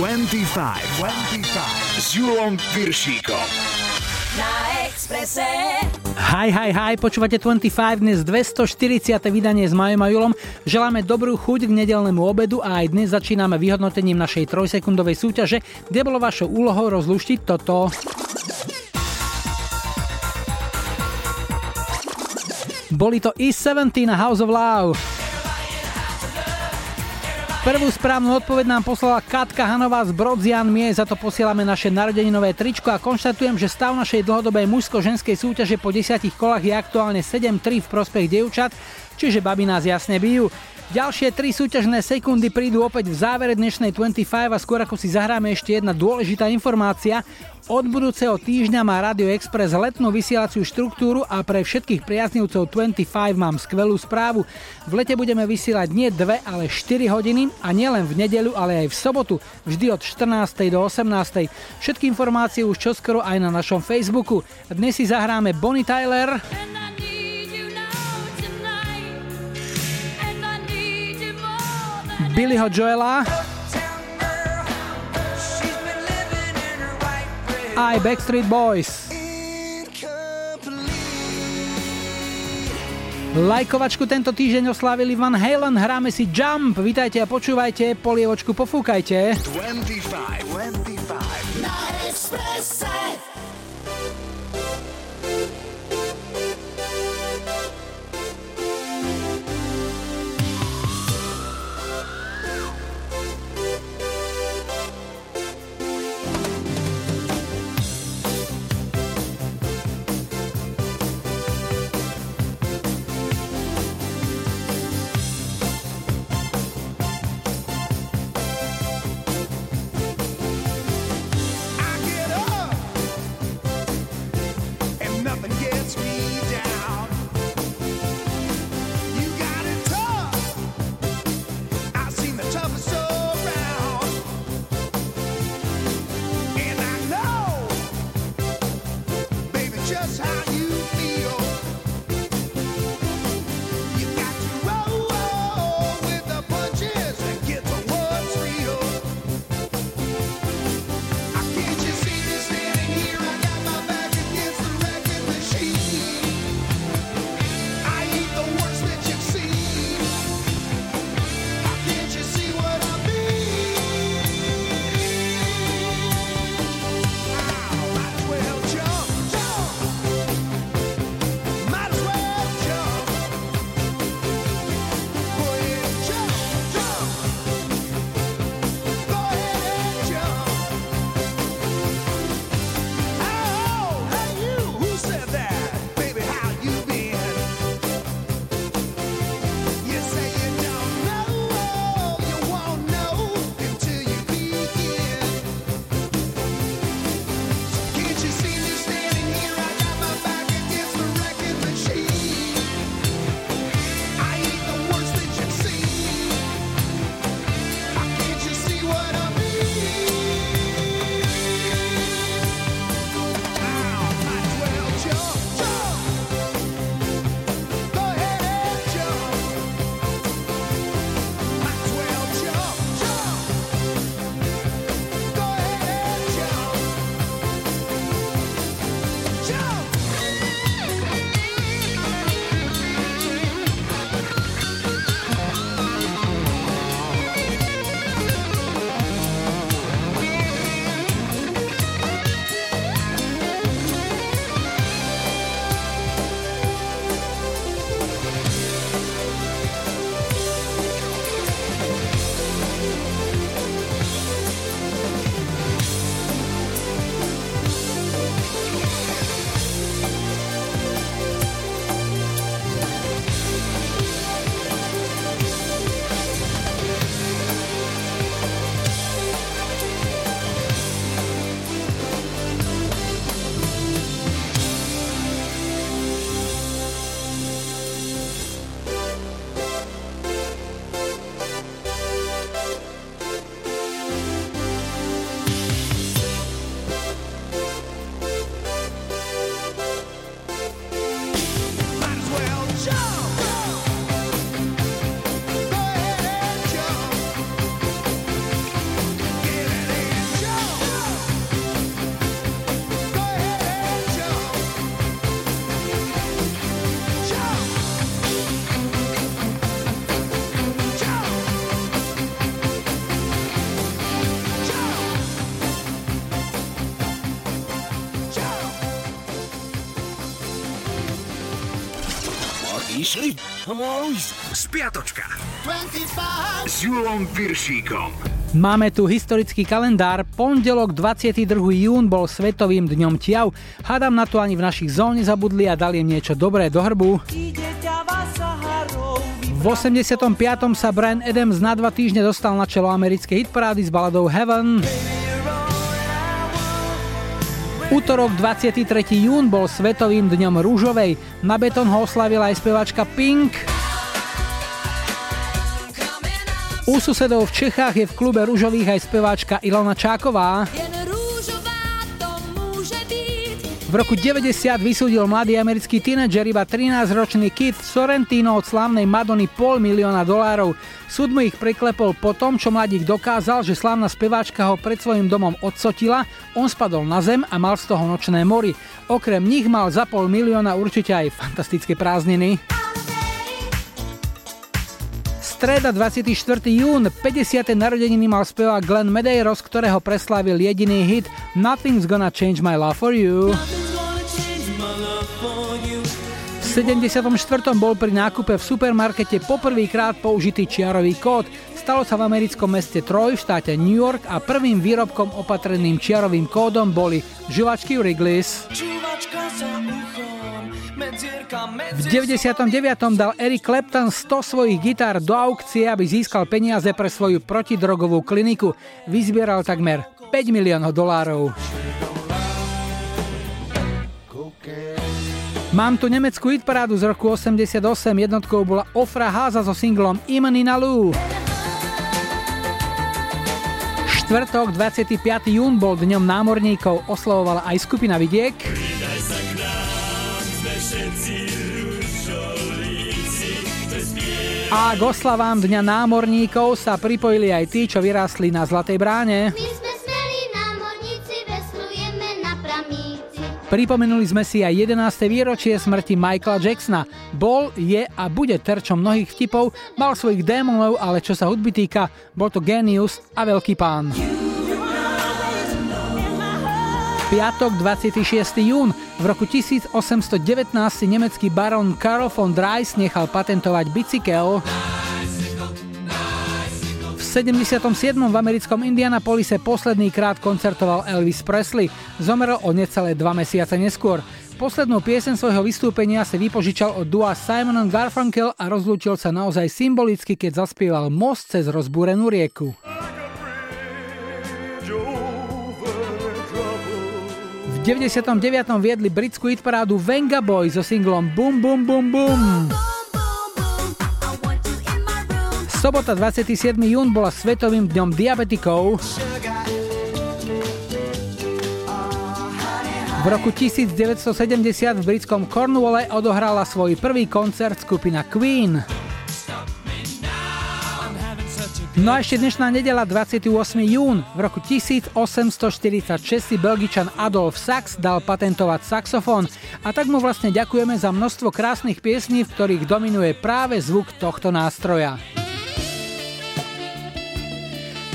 25. 25. S Julom Piršíkom. Na Exprese. Hi, hi, hi, počúvate 25, dnes 240. vydanie s Majom a Julom. Želáme dobrú chuť k nedelnému obedu a aj dnes začíname vyhodnotením našej trojsekundovej súťaže, kde bolo vašou úlohou rozluštiť toto. Boli to East 17 a House of Love. Prvú správnu odpoveď nám poslala Katka Hanová z Brodzian. My za to posielame naše narodeninové tričko a konštatujem, že stav našej dlhodobej mužsko-ženskej súťaže po desiatich kolách je aktuálne 7-3 v prospech dievčat, čiže baby nás jasne bijú. Ďalšie tri súťažné sekundy prídu opäť v závere dnešnej 25 a skôr ako si zahráme ešte jedna dôležitá informácia. Od budúceho týždňa má Radio Express letnú vysielaciu štruktúru a pre všetkých priaznivcov 25 mám skvelú správu. V lete budeme vysielať nie 2, ale 4 hodiny a nielen v nedeľu, ale aj v sobotu, vždy od 14. do 18. Všetky informácie už čoskoro aj na našom Facebooku. Dnes si zahráme Bonnie Tyler. Billyho Joela aj Backstreet Boys. Lajkovačku tento týždeň oslávili Van Halen, hráme si Jump, vítajte a počúvajte, polievočku pofúkajte. 25, 25. Išli? Spiatočka. S Julom Viršíkom. Máme tu historický kalendár. Pondelok 22. jún bol Svetovým dňom ťav. Hádam na to ani v našich zóne zabudli a dali im niečo dobré do hrbu. V 85. sa Brian Adams na dva týždne dostal na čelo americkej hitparády s baladou Heaven. Útorok 23. jún bol Svetovým dňom rúžovej. Na betón ho oslavila aj spevačka Pink. U susedov v Čechách je v klube rúžových aj speváčka Ilona Čáková. V roku 90 vysúdil mladý americký tínedžer iba 13-ročný Keith Sorrentino od slávnej Madony pol milióna dolárov. Súd mu ich priklepol po tom, čo mladík dokázal, že slávna speváčka ho pred svojim domom odsotila, on spadol na zem a mal z toho nočné mori. Okrem nich mal za pol milióna určite aj fantastické prázdniny. Streda 24. jún, 50. narodeniny mal spevák Glenn Medeiros, ktorého preslávil jediný hit Nothing's Gonna Change My Love For You. 74. bol pri nákupe v supermarkete poprvýkrát použitý čiarový kód. Stalo sa v americkom meste Troy v štáte New York a prvým výrobkom opatreným čiarovým kódom boli žuvačky Wrigley's. V 99. dal Eric Clapton 100 svojich gitár do aukcie, aby získal peniaze pre svoju protidrogovú kliniku. Vyzbieral takmer 5 miliónov dolárov. Mám tu nemeckú hitparádu z roku 88, jednotkou bola Ofra Háza so singlom Imanina Lou. Štvrtok, 25. jún bol dňom námorníkov, oslavovala aj skupina Vidiek. A k oslavám Dňa námorníkov sa pripojili aj tí, čo vyrástli na Zlatej bráne. Pripomenuli sme si aj 11. výročie smrti Michaela Jacksona. Bol, je a bude terčom mnohých vtipov, mal svojich démonov, ale čo sa hudby týka, bol to genius a veľký pán. Piatok 26. jún. V roku 1819 nemecký baron Karl von Dreis nechal patentovať bicykel. 77. v americkom Indianapolise posledný krát koncertoval Elvis Presley. Zomrel o necelé dva mesiace neskôr. Poslednú piesen svojho vystúpenia si vypožičal od dua Simon Garfunkel a rozlúčil sa naozaj symbolicky, keď zaspieval Most cez rozbúrenú rieku. V 99. viedli britskú hitparádu Venga Boy so singlom Boom Boom Boom Boom. Sobota 27. jún bola Svetovým dňom diabetikov. V roku 1970 v britskom Cornwalle odohrala svoj prvý koncert skupina Queen. No a ešte dnešná nedela 28. jún. V roku 1846 si belgičan Adolf Sax dal patentovať saxofón a tak mu vlastne ďakujeme za množstvo krásnych piesní, v ktorých dominuje práve zvuk tohto nástroja.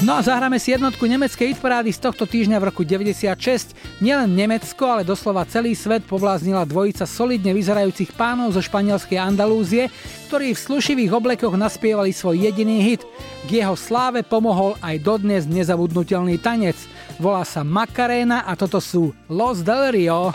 No a zahráme si jednotku nemeckej hitparády z tohto týždňa v roku 96. Nielen Nemecko, ale doslova celý svet povláznila dvojica solidne vyzerajúcich pánov zo španielskej Andalúzie, ktorí v slušivých oblekoch naspievali svoj jediný hit. K jeho sláve pomohol aj dodnes nezabudnutelný tanec. Volá sa Macarena a toto sú Los del Rio.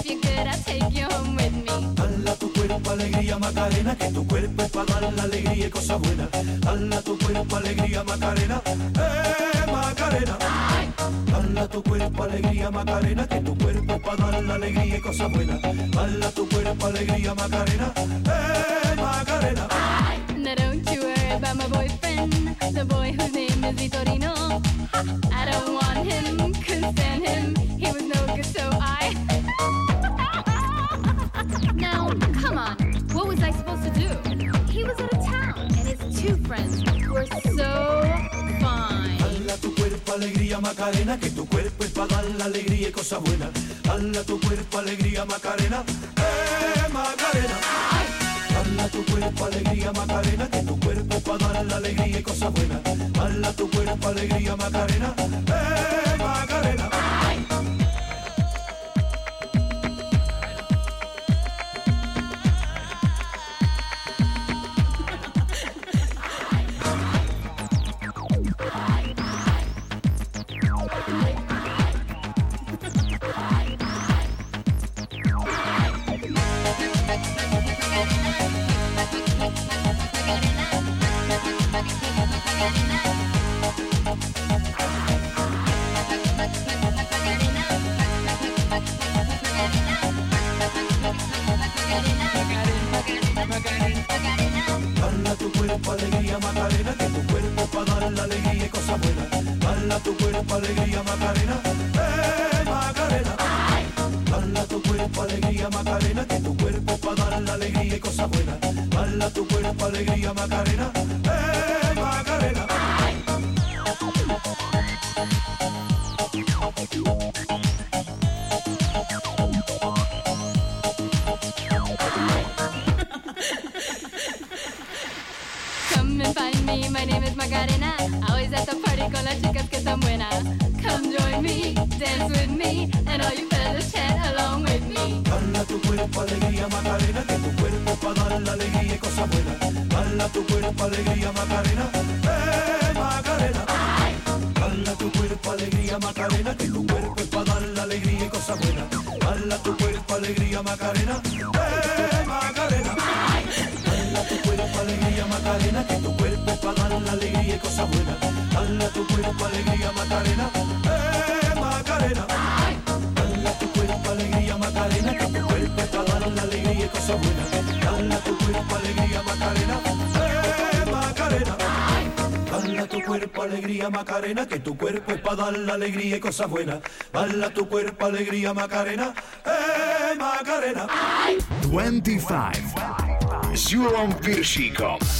If you're good, I'll take you home with me. Dala tu cuerpo alegría Macarena, que tu cuerpo es para dar la alegría y cosa buena. Dala tu cuerpo alegría Macarena, eh Macarena. Dala tu cuerpo alegría Macarena, que tu cuerpo es para dar la alegría y cosa buena. Dala tu cuerpo alegría Macarena, eh Macarena. Ay! Now don't you worry about my boyfriend, the boy whose name is Vitorino. I don't want him, could stand him. Macarena, que tu cuerpo es para dar la alegría y cosa buena. Dale tu cuerpo alegría Macarena, eh Macarena. Dale tu cuerpo alegría Macarena, que tu cuerpo es para dar la alegría y cosa buena. Dale tu cuerpo alegría Macarena, eh Macarena. Macarena, que tu cuerpo es para dar la alegría y cosas buenas. Bala tu cuerpo, alegría, Macarena, eh, Macarena. 25 s Julom Piršíkom.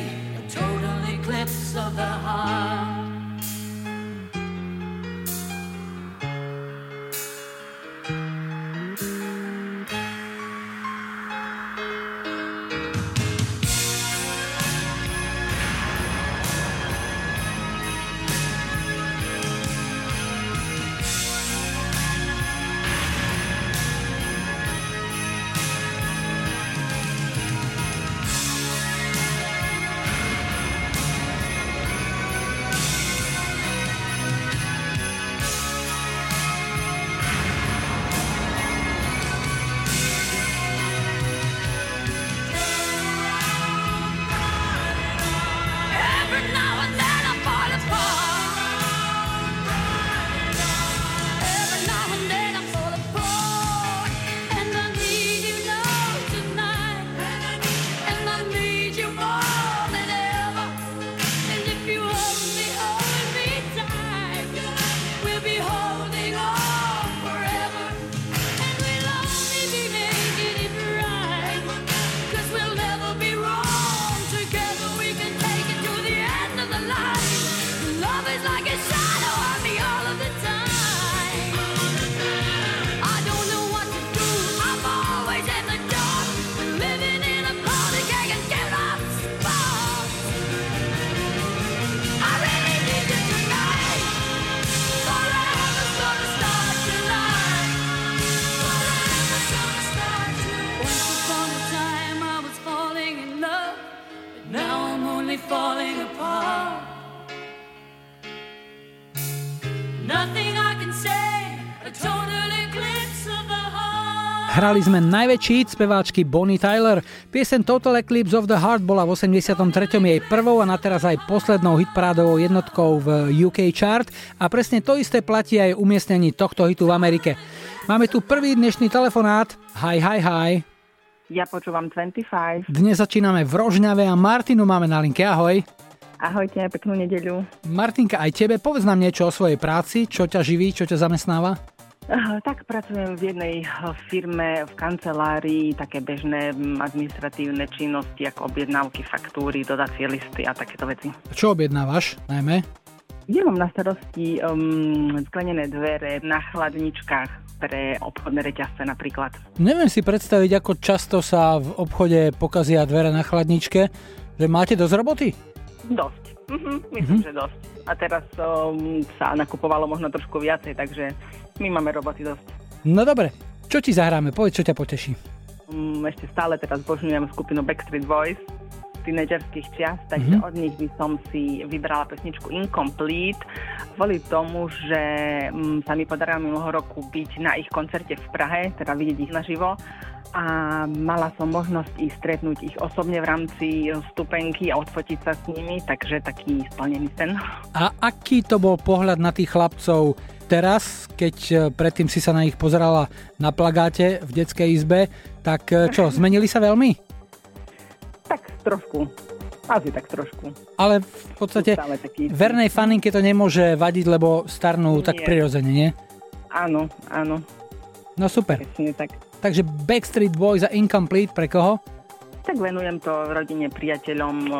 Hrali sme najväčší hit speváčky Bonnie Tyler. Piesen Total Eclipse of the Heart bola v 83. jej prvou a na teraz aj poslednou hitparádovou jednotkou v UK chart a presne to isté platí aj umiestnení tohto hitu v Amerike. Máme tu prvý dnešný telefonát. Hi, hi, hi. Ja počúvam 25. Dnes začíname v Rožňave a Martinu máme na linke. Ahoj. Ahojte, peknú nedeľu. Martinka, aj tebe povedz nám niečo o svojej práci, čo ťa živí, čo ťa zamestnáva? Tak pracujem v jednej eh, firme, v kancelárii, také bežné mm, administratívne činnosti, ako objednávky, faktúry, dodacie listy a takéto veci. Čo objednávaš najmä? Ja mám na starosti um, sklenené dvere na chladničkách pre obchodné reťazce napríklad. Neviem si predstaviť, ako často sa v obchode pokazia dvere na chladničke, že máte dosť roboty? Dosť. Mhm, myslím, Mhm. že dosť. A teraz um, sa nakupovalo možno trošku viacej, takže my máme roboty dosť. No dobre, čo ti zahráme? Povedz, čo ťa poteší. Um, ešte stále teraz zbožňujem skupinu Backstreet Boys tínedžerských čias, takže Mhm. od nich by som si vybrala pesničku Incomplete kvôli tomu, že um, sa mi podarilo minulého roku byť na ich koncerte v Prahe, teda vidieť ich naživo a mala som možnosť ich stretnúť ich osobne v rámci stupenky a odfotiť sa s nimi, takže taký splnený sen. A aký to bol pohľad na tých chlapcov teraz, keď e, predtým si sa na nich pozerala na plagáte v detskej izbe, tak e, čo, zmenili sa veľmi? Tak trošku, asi tak trošku. Ale v podstate taký... vernej faninke to nemôže vadiť, lebo starnú tak Nie. prirodzene, nie? Áno, áno, No super. presne tak. Takže Backstreet Boys a Incomplete pre koho? Tak venujem to rodine, priateľom, e,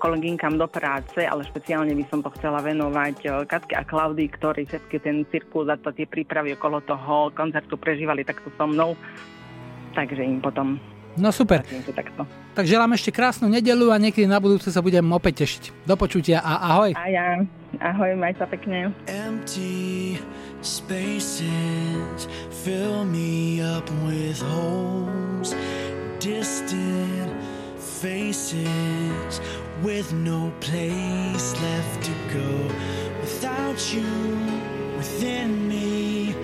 kolegynkám do práce, ale špeciálne by som to chcela venovať e, Katke a Klaudy, ktorí všetky ten cirkus a to tie prípravy okolo toho koncertu prežívali takto so mnou. Takže im potom No super. takto. Tak želám ešte krásnu nedelu a niekedy na budúce sa budem opäť tešiť. Do počutia a ahoj. A ja, ahoj, maj sa pekne. Empty spaces fill me up with holes. Distant faces with no place left to go. Without you within me,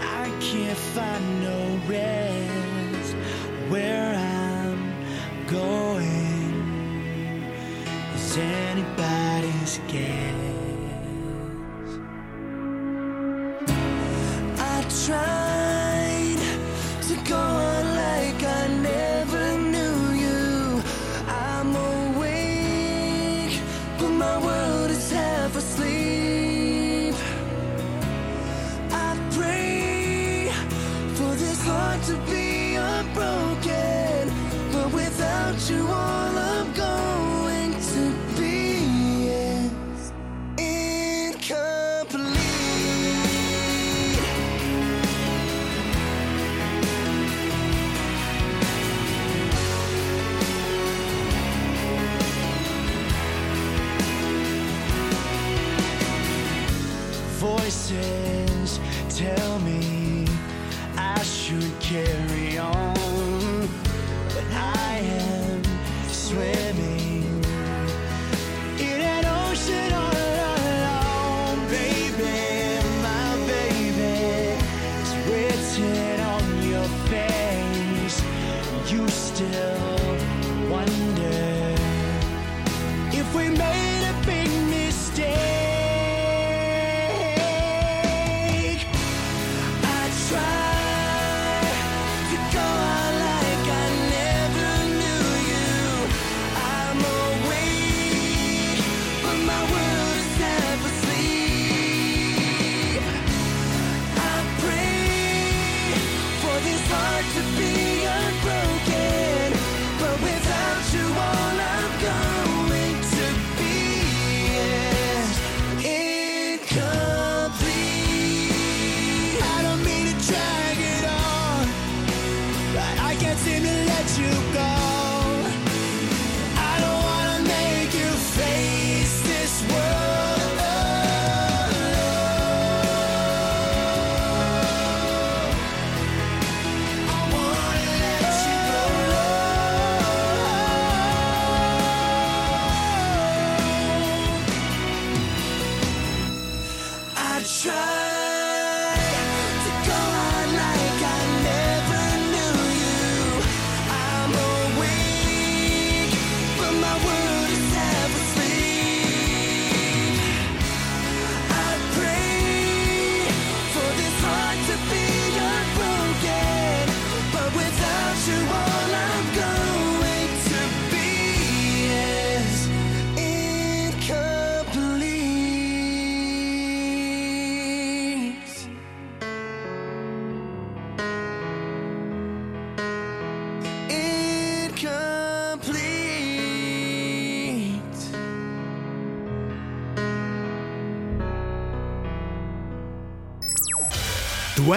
I can't find no rest. Where I'm going is anybody's guess. Tried to go on like I never knew you. I'm awake, but my world is half asleep. I pray for this heart to be unbroken, but without you, Voices tell me I should carry on, but I am swimming in an ocean all alone, baby. My baby is written on your face. You still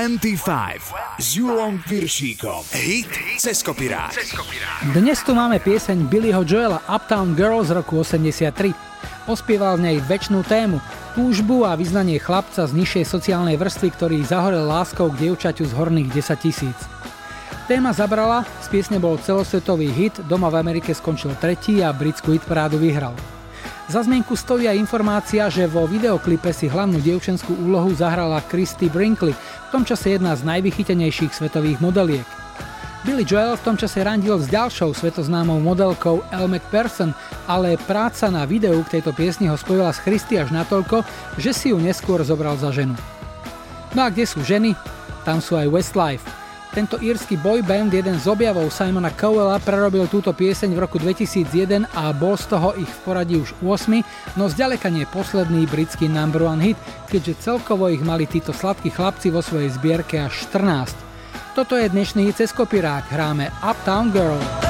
25 s Julom Piršíkom. Hit cez kopirák. Dnes tu máme pieseň Billyho Joela Uptown Girl z roku 83. Ospieval v nej väčšnú tému, túžbu a vyznanie chlapca z nižšej sociálnej vrstvy, ktorý zahorel láskou k dievčaťu z horných 10 tisíc. Téma zabrala, z piesne bol celosvetový hit, doma v Amerike skončil tretí a britskú hitparádu vyhral. Za zmienku stojí aj informácia, že vo videoklipe si hlavnú dievčenskú úlohu zahrala Christy Brinkley, v tom čase jedna z najvychytenejších svetových modeliek. Billy Joel v tom čase randil s ďalšou svetoznámou modelkou Elle McPherson, ale práca na videu k tejto piesni ho spojila s Christy až natoľko, že si ju neskôr zobral za ženu. No a kde sú ženy? Tam sú aj Westlife. Tento írsky boyband, jeden z objavov Simona Cowella, prerobil túto pieseň v roku 2001 a bol z toho ich v poradí už 8, no zďaleka nie posledný britský number one hit, keďže celkovo ich mali títo sladkí chlapci vo svojej zbierke až 14. Toto je dnešný cez kopirák, hráme Uptown Girl.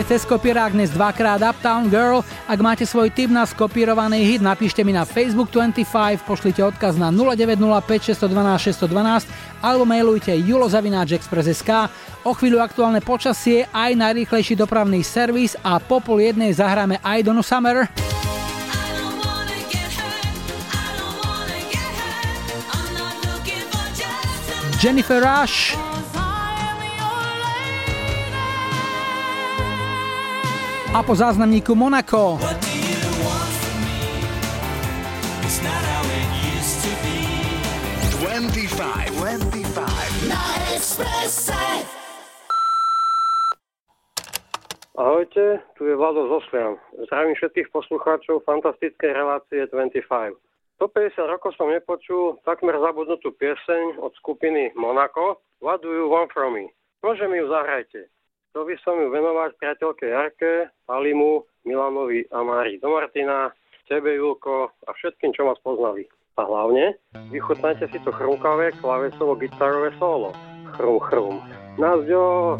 Hite cez kopírák dnes dvakrát Uptown Girl. Ak máte svoj tip na skopírovaný hit, napíšte mi na Facebook 25, pošlite odkaz na 0905 612 612 alebo mailujte julozavináčexpress.sk. O chvíľu aktuálne počasie, aj najrýchlejší dopravný servis a po pol jednej zahráme aj Donu Summer. Jennifer Rush. A po záznamníku Monaco. Ahojte, tu je Vlado Zoslian. Zdravím všetkých poslucháčov fantastickej relácie 25. 150 rokov som nepočul takmer zabudnutú pieseň od skupiny Monaco What do you want from me? Mi ju zahrajte. Chcel by som ju venovať priateľke Jarke, Palimu, Milanovi a Mári do Martina, tebe Julko a všetkým, čo ma spoznali. A hlavne, vychutnajte si to chrumkavé klavesovo-gitarové solo. Chrum, chrum. Nazďo!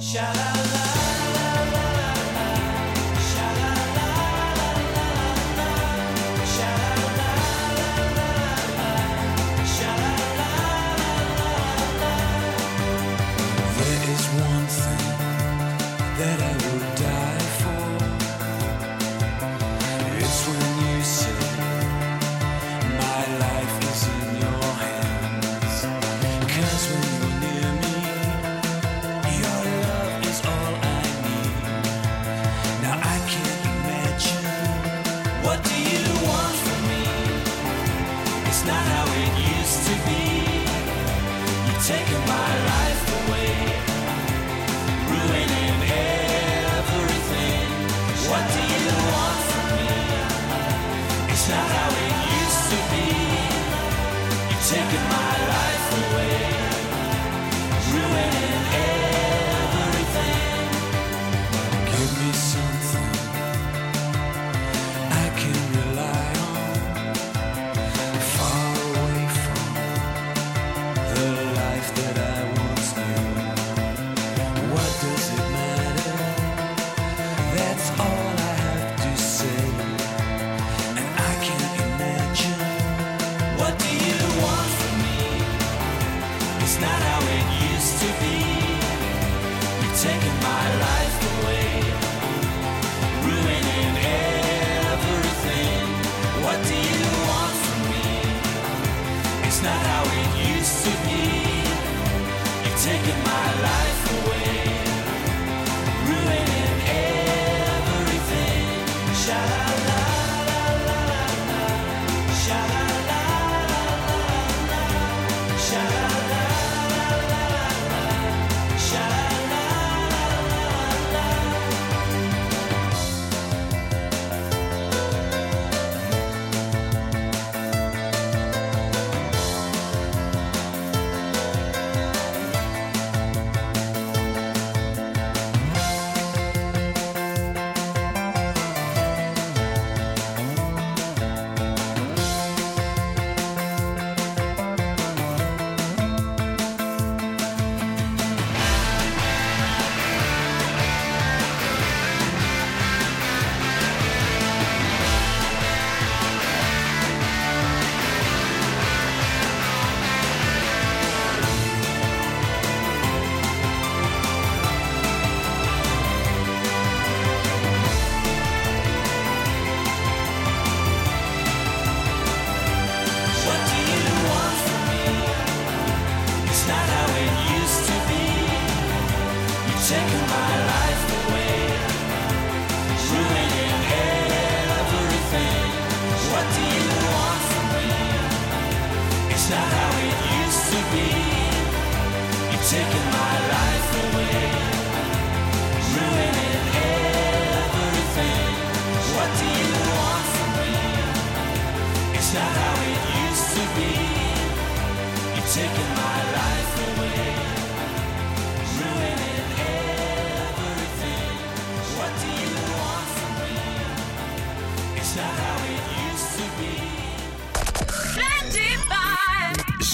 taking my life away.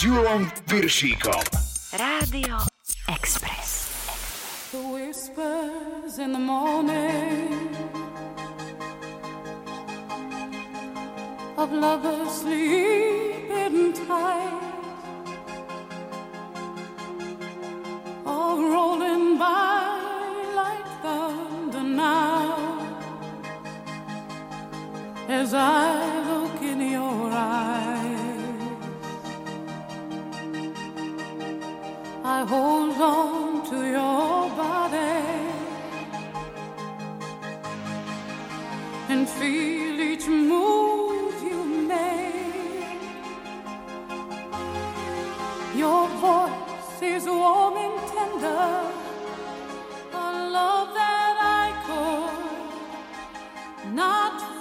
Piršíkom. Rádio Express. The whispers in the morning of lovers sleeping tight are rolling by like thunder now as I look in your eyes. I hold on to your body and feel each move you make. Your voice is warm and tender, a love that I could not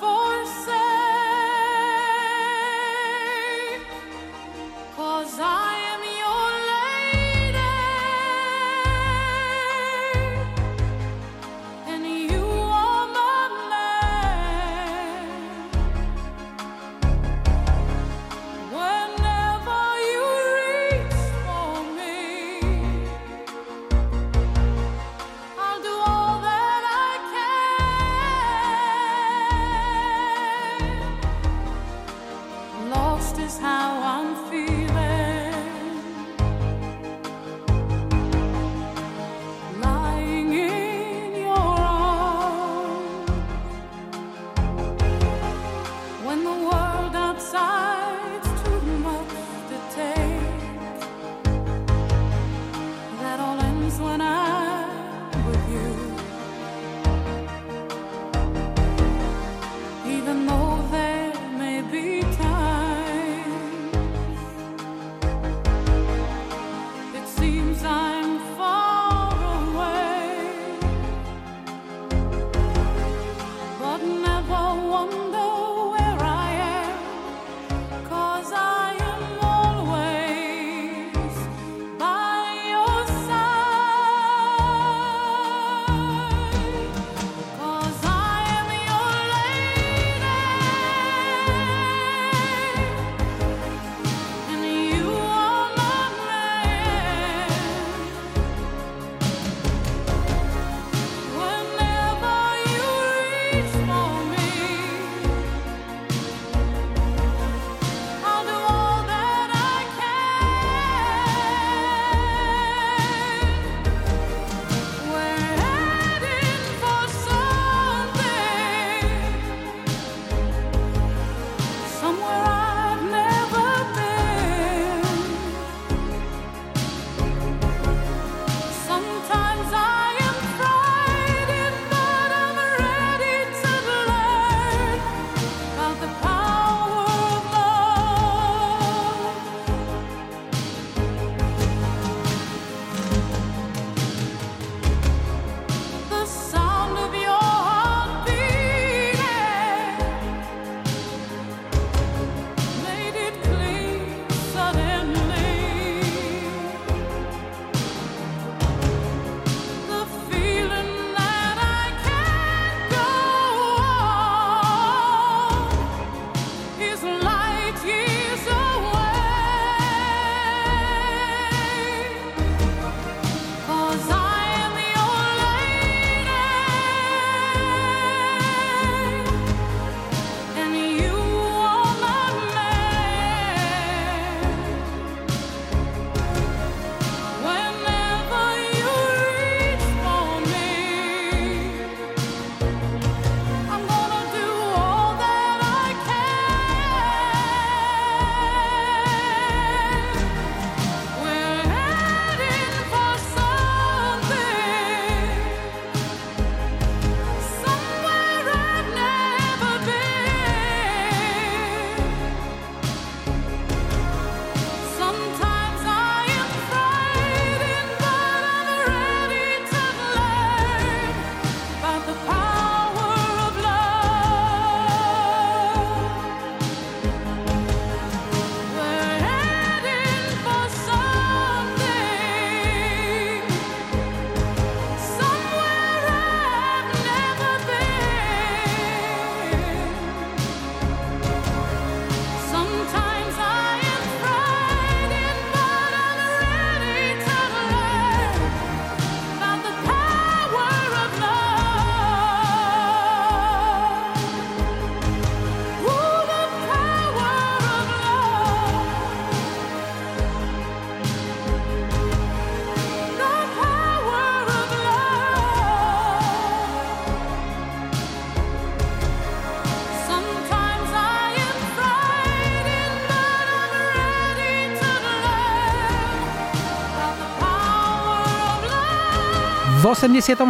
84.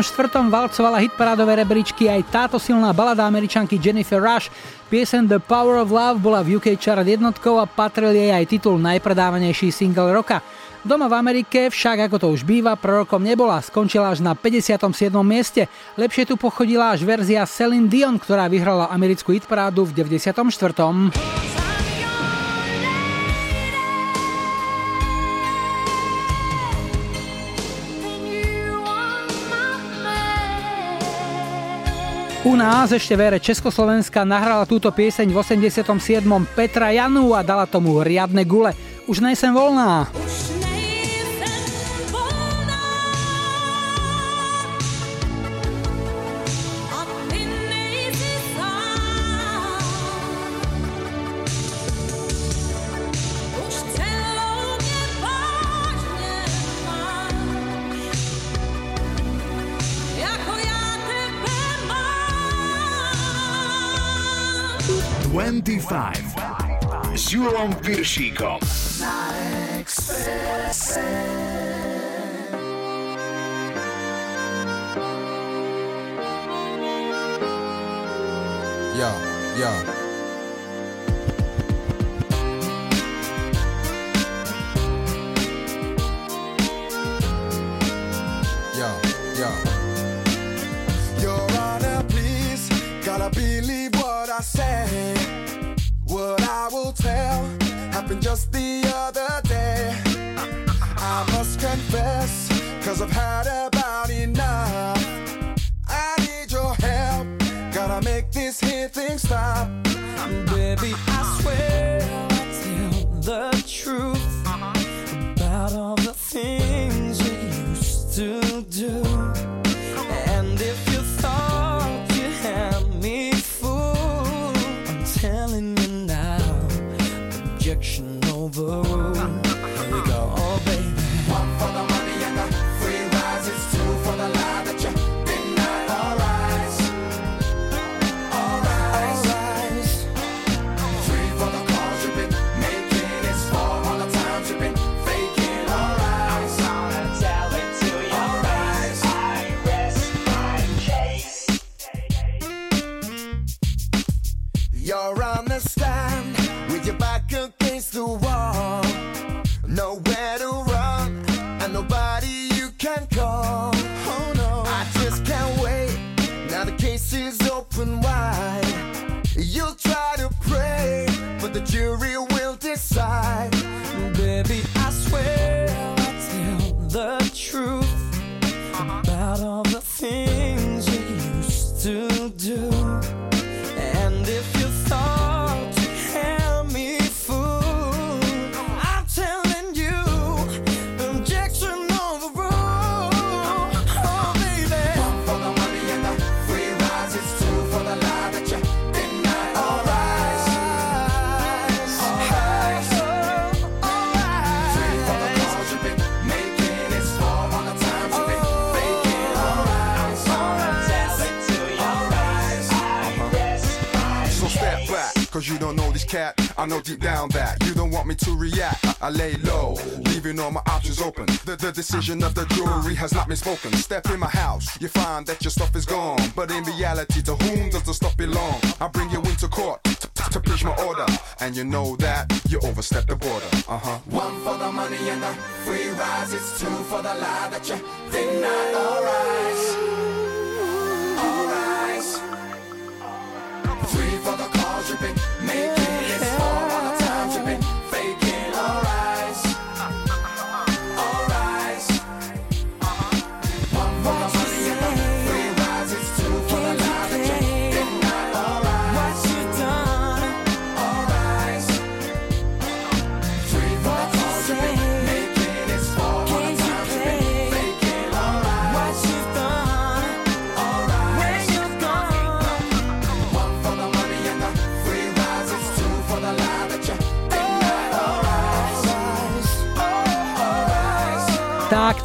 valcovala hitparádové rebríčky aj táto silná balada američanky Jennifer Rush. Piesen The Power of Love bola v UK chart jednotkou a patril jej aj titul najpredávanejší single roka. Doma v Amerike však, ako to už býva, prorokom nebola, skončila až na 57. mieste. Lepšie tu pochodila až verzia Celine Dion, ktorá vyhrala americkú hitparádu v 94. U nás ešte vere Československa nahrala túto pieseň v 87. Petra Janu a dala tomu riadne gule. Už nejsem voľná. Už You're Na ekspresie. Yo, yo. Yo, yo. Your Honor, please, gotta believe. Julom will tell happened just the other day. I must confess, cause I've had about enough. I need your help, gotta make this here thing stop. Baby, I swear I'll tell the truth I know deep down that you don't want me to react. I lay low, leaving all my options open. The, the decision of the jury has not been spoken. Step in my house, you find that your stuff is gone. But in reality, to whom does the stuff belong? I bring you into court to, preach my order. And you know that you overstep the border. Uh huh. One for the money and the free rise. It's two for the lie that you deny. All rise.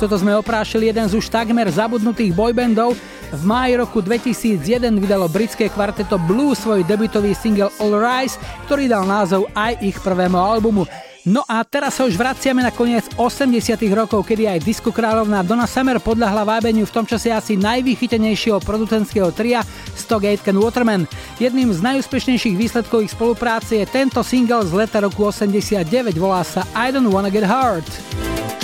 Toto sme oprášili jeden z už takmer zabudnutých boybandov. V máji roku 2001 vydalo britské kvarteto Blue svoj debutový single All Rise, ktorý dal názov aj ich prvému albumu. No a teraz sa už vraciame na koniec 80 rokov, kedy aj disco kráľovná Donna Summer podľahla vábeniu v tom čase asi najvychytenejšieho producentského tria Stock Aitken Waterman. Jedným z najúspešnejších výsledkov ich spolupráce je tento single z leta roku 89, volá sa I Don't Wanna Get Hurt.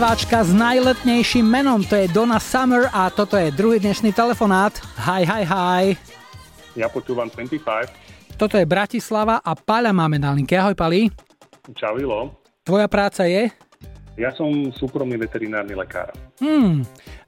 Speváčka s najletnejším menom, to je Donna Summer a toto je druhý dnešný telefonát. Hi, hi, hi. Ja počúvam 25. Toto je Bratislava a Paľa máme na linke. Ahoj, Pali. Čau, Tvoja práca je? Ja som súkromný veterinárny lekár. Hmm,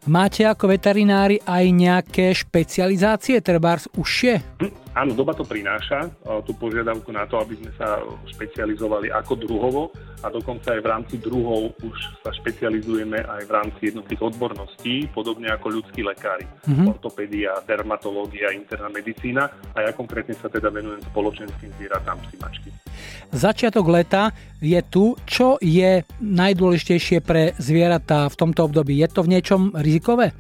máte ako veterinári aj nejaké špecializácie, trebárs užšie? Hm, áno, doba to prináša, tú požiadavku na to, aby sme sa špecializovali ako druhovo a dokonca aj v rámci druhov už sa špecializujeme aj v rámci jednotlivých odborností, podobne ako ľudskí lekári. Mm-hmm. Ortopédia, dermatológia, interná medicína a ja konkrétne sa teda venujem spoločenským zvieratám psi mačky. Začiatok leta je tu. Čo je najdôležitejšie pre zvieratá v tomto období? Je to v niečom rizikové?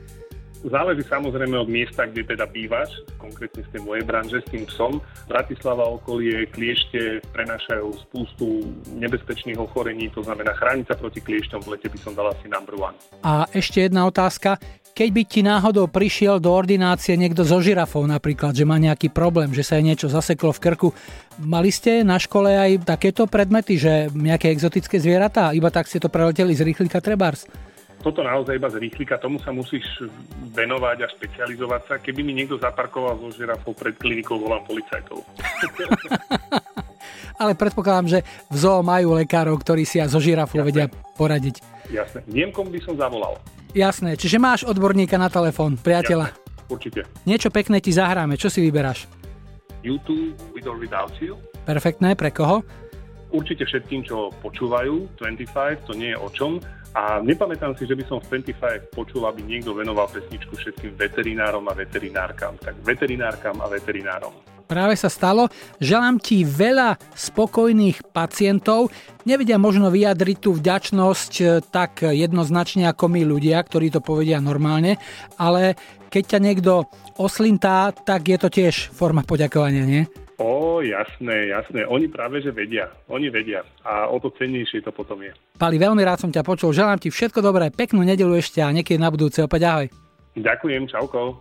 Záleží samozrejme od miesta, kde teda bývaš, konkrétne z tej mojej branže s tým psom. Bratislava okolie kliešte prenašajú spústu nebezpečných ochorení, to znamená chrániť proti kliešťom v lete by som dala asi number one. A ešte jedna otázka. Keď by ti náhodou prišiel do ordinácie niekto so žirafou napríklad, že má nejaký problém, že sa jej niečo zaseklo v krku, mali ste na škole aj takéto predmety, že nejaké exotické zvieratá, iba tak ste to preleteli z rýchlika trebárs? Toto naozaj iba z rýchlika, tomu sa musíš venovať a špecializovať sa. Keby mi niekto zaparkoval so žirafou pred klinikou, volám policajtov. Ale predpokladám, že v zoo majú lekárov, ktorí si a zo žirafou Jasné. vedia poradiť. Jasné. Viem, komu by som zavolal. Jasné, čiže máš odborníka na telefón, priateľa. Jasné. Určite. Niečo pekné ti zahráme, čo si vyberáš? YouTube With or Without You. Perfektné, pre koho? Určite všetkým, čo počúvajú 25, to nie je o čom A nepamätám si, že by som v 25 počul, aby niekto venoval pesničku všetkým veterinárom a veterinárkam. Tak veterinárkam a veterinárom. Práve sa stalo. Želám ti veľa spokojných pacientov. Nevedia možno vyjadriť tú vďačnosť eh, tak jednoznačne ako my ľudia, ktorí to povedia normálne, ale keď ťa niekto oslintá, tak je to tiež forma poďakovania, nie? O, jasné, jasné. Oni práve, že vedia. Oni vedia. A o to cennejšie to potom je. Pali, veľmi rád som ťa počul. Želám ti všetko dobré, peknú nedelu ešte a niekedy na budúce opäť ahoj. Ďakujem, čauko.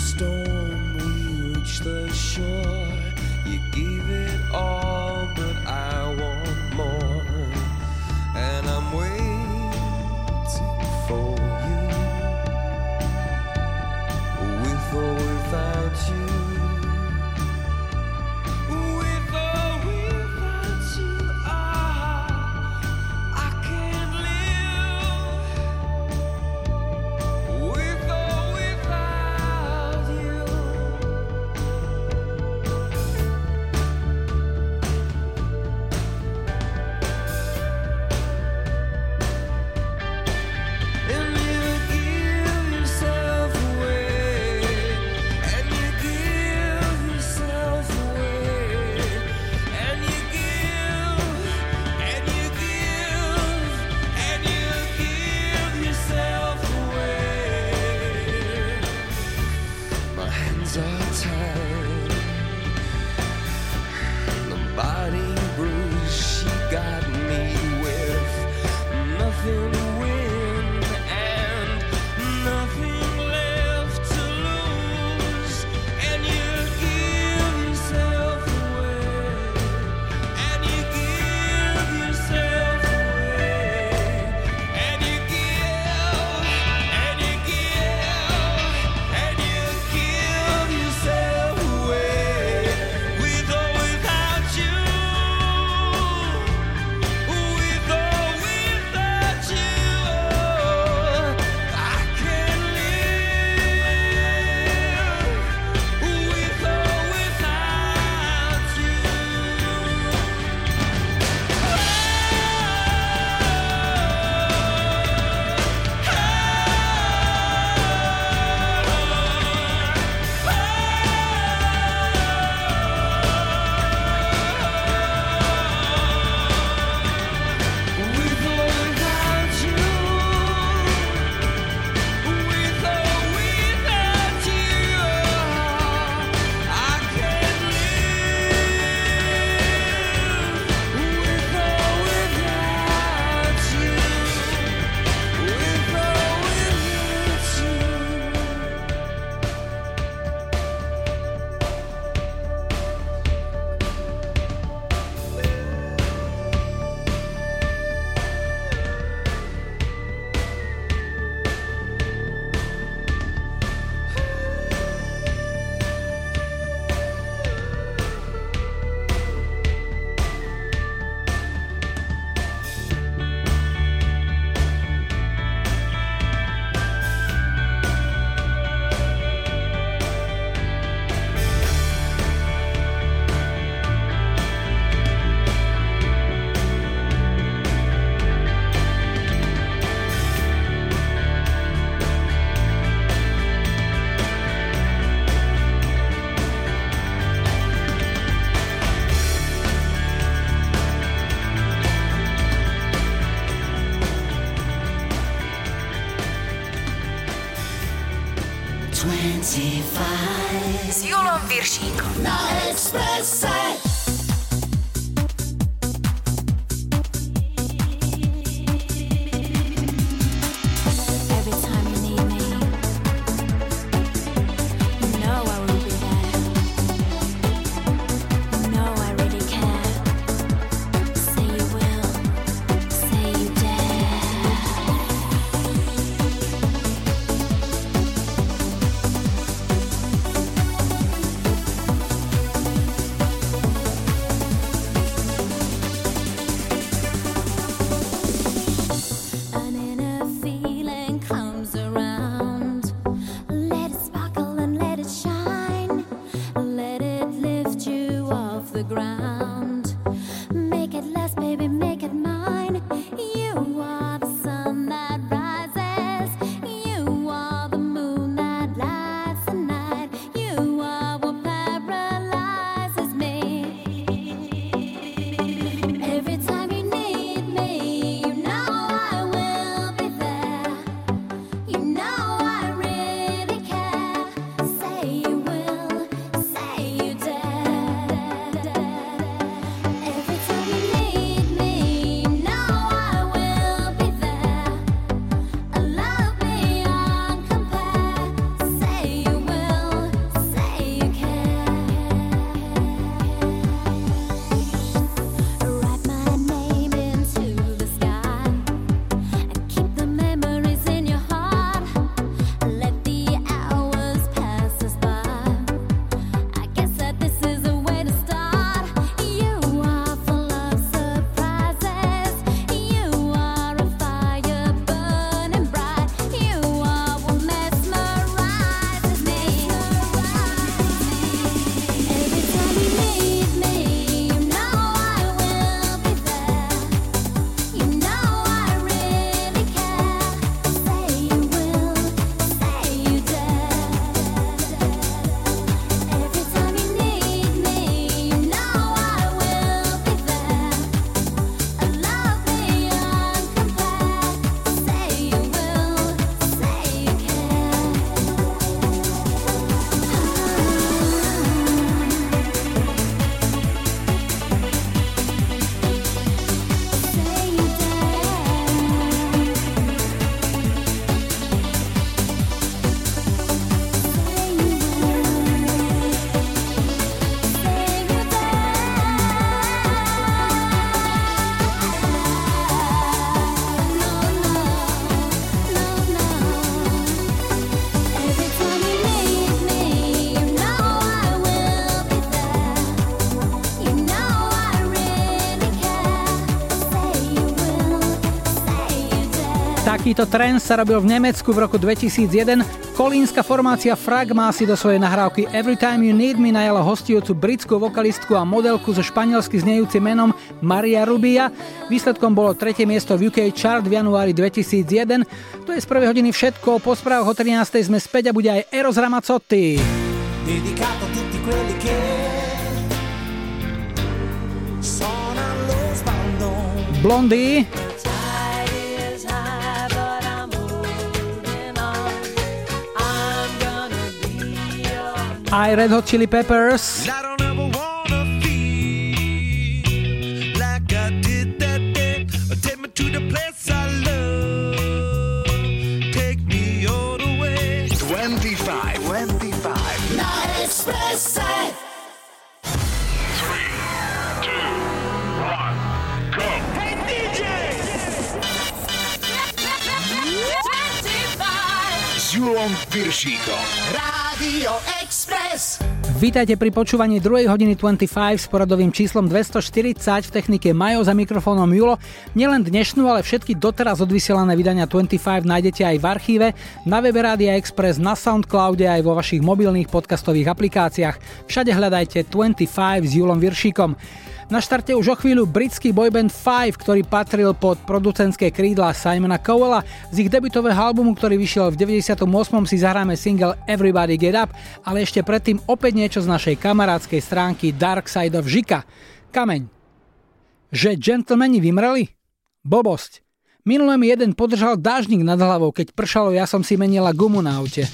Storm, we reach the shore. Takýto trend sa robil v Nemecku v roku 2001. Kolínska formácia Fragma si do svojej nahrávky Every Time You Need Me najala hostujúcu britskú vokalistku a modelku so španielsky znejúcim menom Maria Rubia. Výsledkom bolo tretie miesto v UK Chart v januári 2001. To je z prvej hodiny všetko. Po správach o 13. sme späť a bude aj Eros Ramazzotti. Dedicato a tutti quelli che Blondie aj Red Hot Chili Peppers. Julom Piršíkom. Rádio Express. Vítajte pri počúvaní 2. hodiny 25 s poradovým číslom 240 v technike Majo za mikrofónom Julo. Nielen dnešnú, ale všetky doteraz odvysielané vydania 25 nájdete aj v archíve, na webe Rádia Express, na Soundcloude aj vo vašich mobilných podcastových aplikáciách. Všade hľadajte 25 s Julom Viršíkom. Na štarte už o chvíľu britský boyband Five, ktorý patril pod producentské krídla Simona Cowella. Z ich debutového albumu, ktorý vyšiel v 98. si zahráme single Everybody Get Up, ale ešte predtým opäť niečo z našej kamarádskej stránky Dark Side of Žika. Kameň. Že gentlemani vymreli? Bobosť. Minulé mi jeden podržal dážnik nad hlavou, keď pršalo, ja som si menila gumu na aute.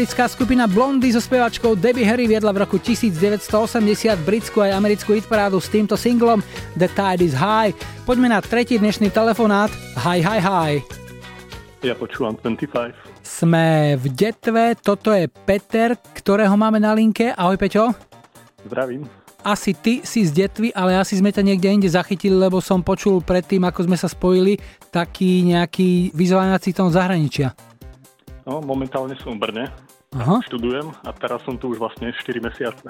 Americká skupina Blondy so spevačkou Debbie Harry viedla v roku 1980 britskú aj americkú hitparádu s týmto singlom The Tide is High. Poďme na tretí dnešný telefonát. Hi, hi, hi. Ja počúvam 25. Sme v Detve, toto je Peter, ktorého máme na linke. Ahoj Peťo. Zdravím. Asi ty si z Detvy, ale asi sme ťa niekde inde zachytili, lebo som počul predtým, ako sme sa spojili, taký nejaký vyzváňací tón zahraničia. No, momentálne som v Brne, Aha. študujem a teraz som tu už vlastne 4 mesiace.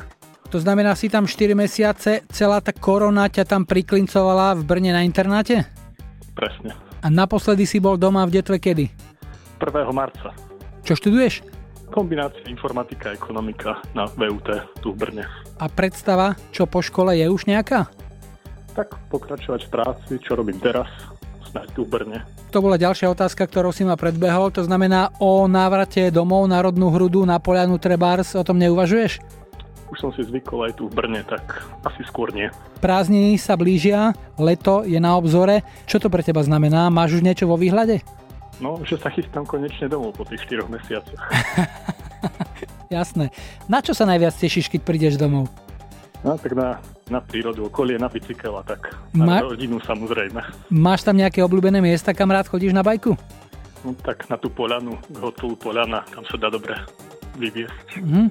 To znamená, si tam 4 mesiace, celá tá korona ťa tam priklincovala v Brne na internáte? Presne. A naposledy si bol doma v Detve kedy? 1. marca. Čo študuješ? Kombinácia informatika a ekonomika na VUT tu v Brne. A predstava, čo po škole je už nejaká? Tak pokračovať v práci, čo robím teraz, snáď tu v Brne. To bola ďalšia otázka, ktorou si ma predbehol. To znamená o návrate domov na rodnú hrudu na Polianu Trebárs, o tom neuvažuješ? už som si zvykol aj tu v Brne, tak asi skôr nie. Prázdniny sa blížia, leto je na obzore. Čo to pre teba znamená? Máš už niečo vo výhľade? No, že sa chystám konečne domov po tých 4 mesiacoch. Jasné. Na čo sa najviac tešíš, keď prídeš domov? No, tak na, na prírodu, okolie, na bicykel a tak. Na Ma- rodinu samozrejme. Máš tam nejaké obľúbené miesta, kam rád chodíš na bajku? No, tak na tú polanu, k hotelu Polana, tam sa dá dobre vyviesť. Mhm.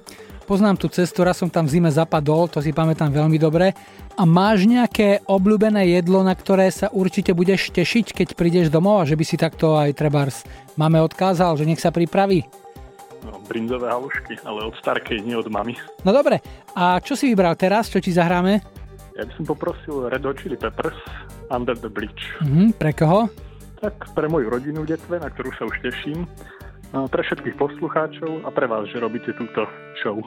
Poznám tú cestu, raz som tam v zime zapadol, to si pamätám veľmi dobre. A máš nejaké obľúbené jedlo, na ktoré sa určite budeš tešiť, keď prídeš domov a že by si takto aj trebárs máme odkázal, že nech sa pripraví? No, brinzové halušky, ale od starkej, nie od mamy. No dobre, a čo si vybral teraz, čo ti zahráme? Ja by som poprosil Red Hot Chili Peppers Under the Bridge. Mhm, pre koho? Tak pre moju rodinu v detve, na ktorú sa už teším, pre všetkých poslucháčov a pre vás, že robíte túto show.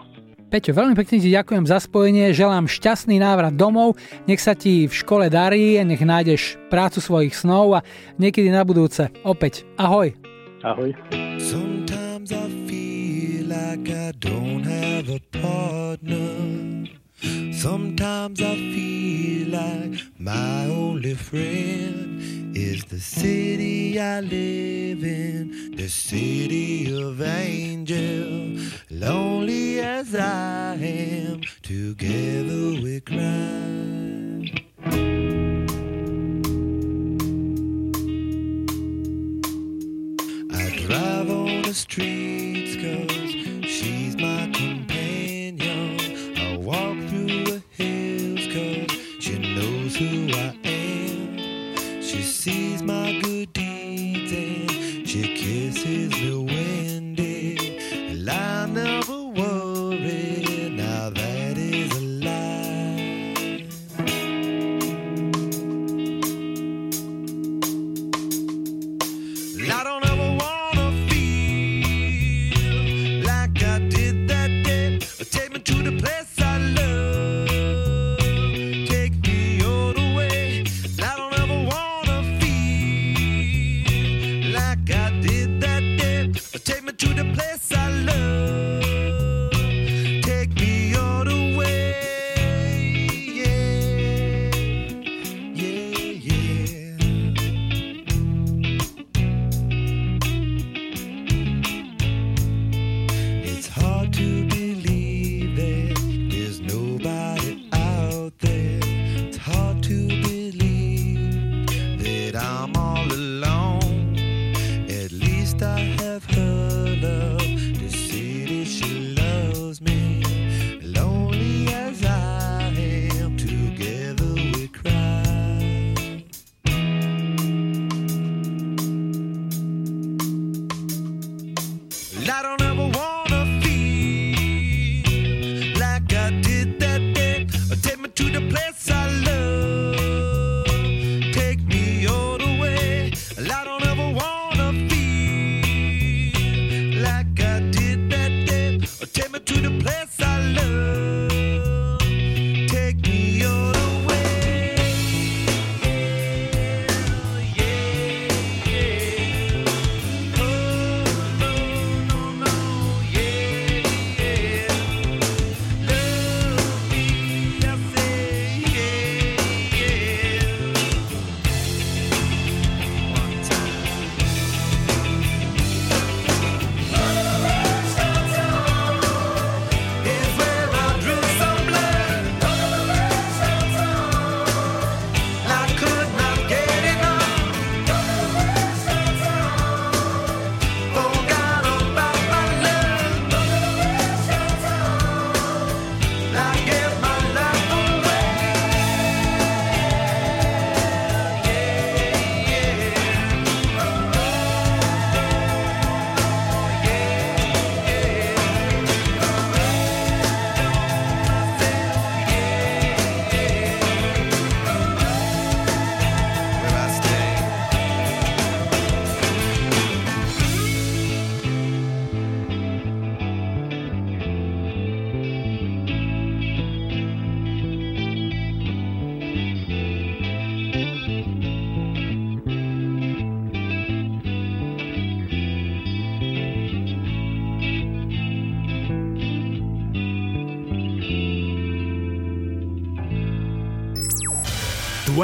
Peťo, veľmi pekne ti ďakujem za spojenie, želám šťastný návrat domov, nech sa ti v škole darí, nech nájdeš prácu svojich snov a niekedy na budúce. Opäť, ahoj. Ahoj. Sometimes I like I don't have a partner. Sometimes I feel like my only friend is the city I live in, the city of angel. Lonely as I am, together we cry. I drive on the streets who I am. She sees my good deeds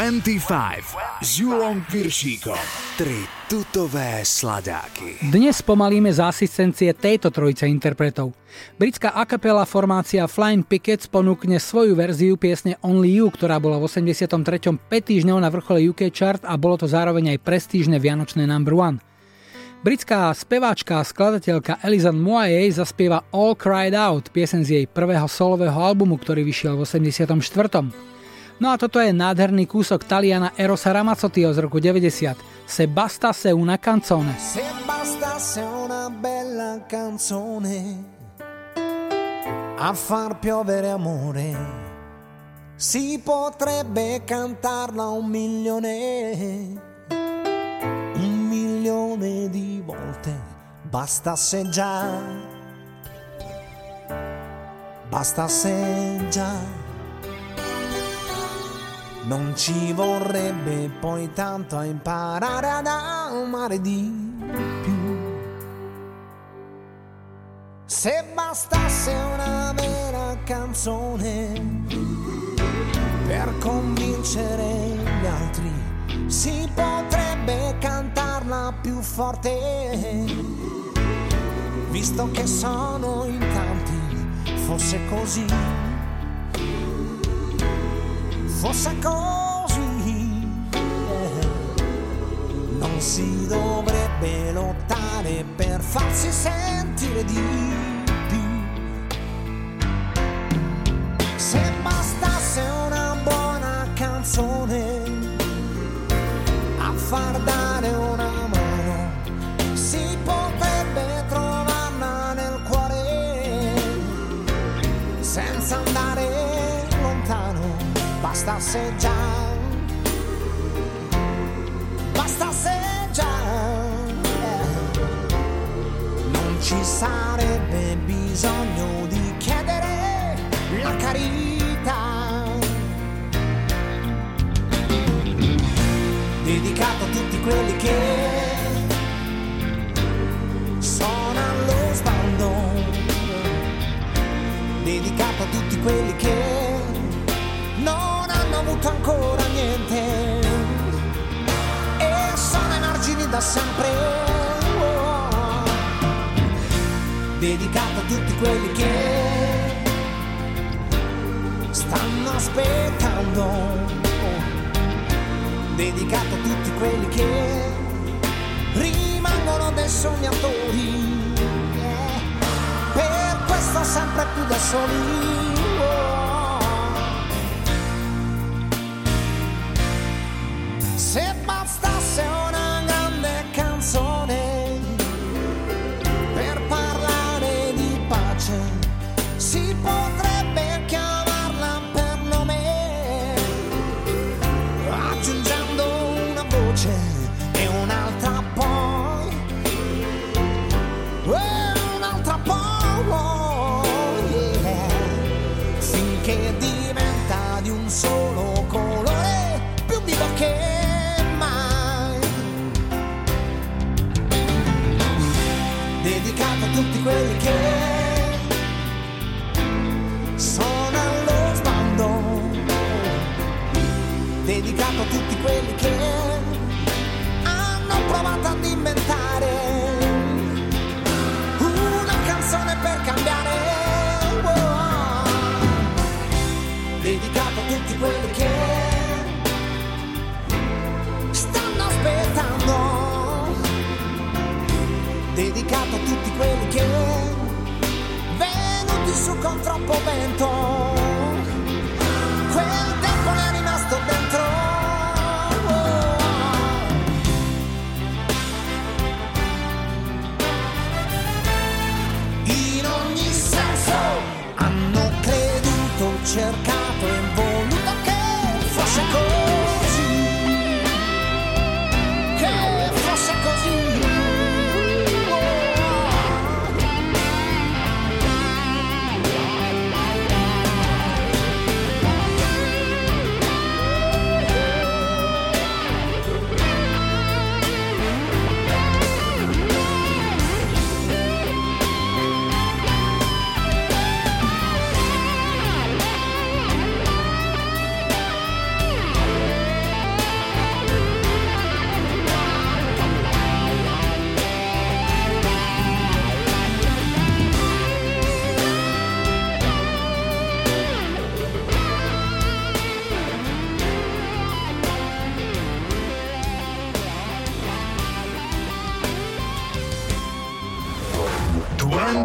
25 s Julom Piršíkom. Tri tutové sladáky. Dnes pomalíme za asistencie tejto trojice interpretov. Britská akapela formácia Flying Pickets ponúkne svoju verziu piesne Only You, ktorá bola v 83. 5 týždňov na vrchole UK chart a bolo to zároveň aj prestížne vianočné number one. Britská speváčka a skladateľka Elizan Moye zaspieva All Cried Out, piesen z jej prvého solového albumu, ktorý vyšiel v 84. No a toto je nádherný kúsok Taliana Erosa Ramazzottiho z roku 90. Se basta se una canzone. Se bastasse una bella canzone a far piovere amore, si potrebbe cantarla un milione, un milione di volte, bastasse già, bastasse già non ci vorrebbe poi tanto a imparare ad amare di più. Se bastasse una vera canzone per convincere gli altri, si potrebbe cantarla più forte. Visto che sono in tanti, fosse così fosse così, non si dovrebbe lottare per farsi sentire di più. Se bastasse una buona canzone a far dare bastasse già, bastasse già, non ci sarebbe bisogno di chiedere la carità. Dedicato a tutti quelli che sono allo sbando, dedicato a tutti quelli che avuto ancora niente. E sono emargini da sempre. Oh, dedicato a tutti quelli che stanno aspettando. Dedicato a tutti quelli che rimangono dei sognatori. Per questo sempre più da soli con troppo vento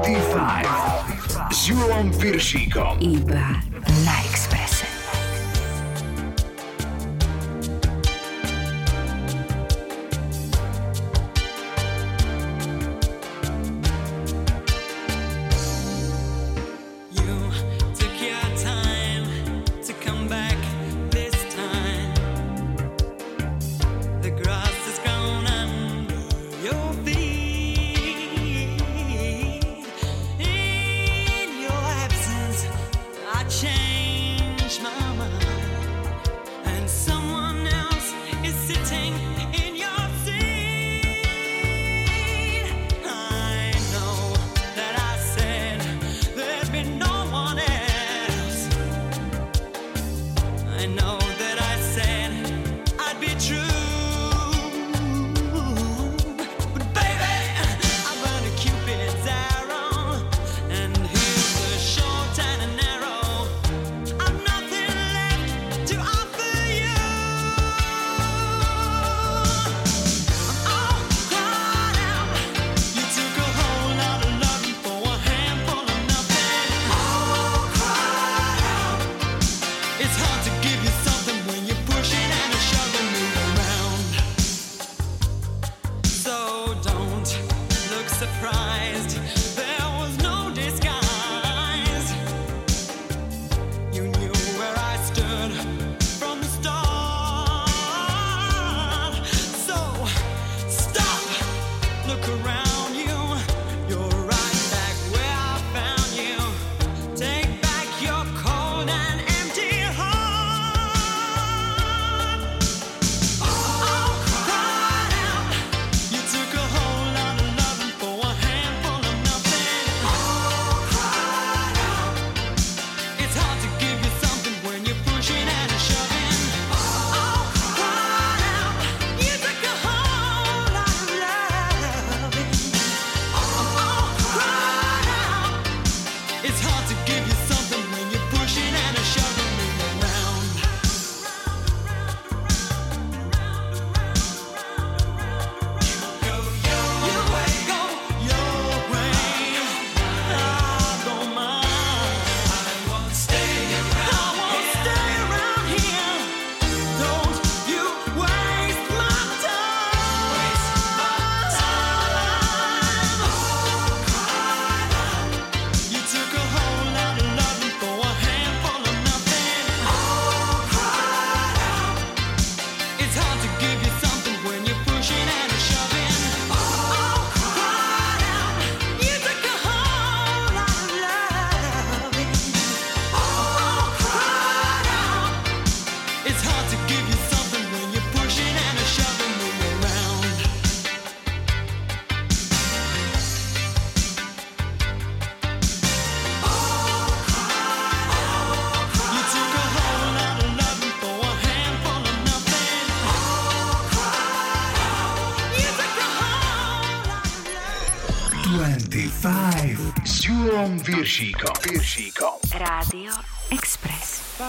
25 s Julom Viršíkom. Iba Milanom Viršíkom. Viršíkom. Rádio Express.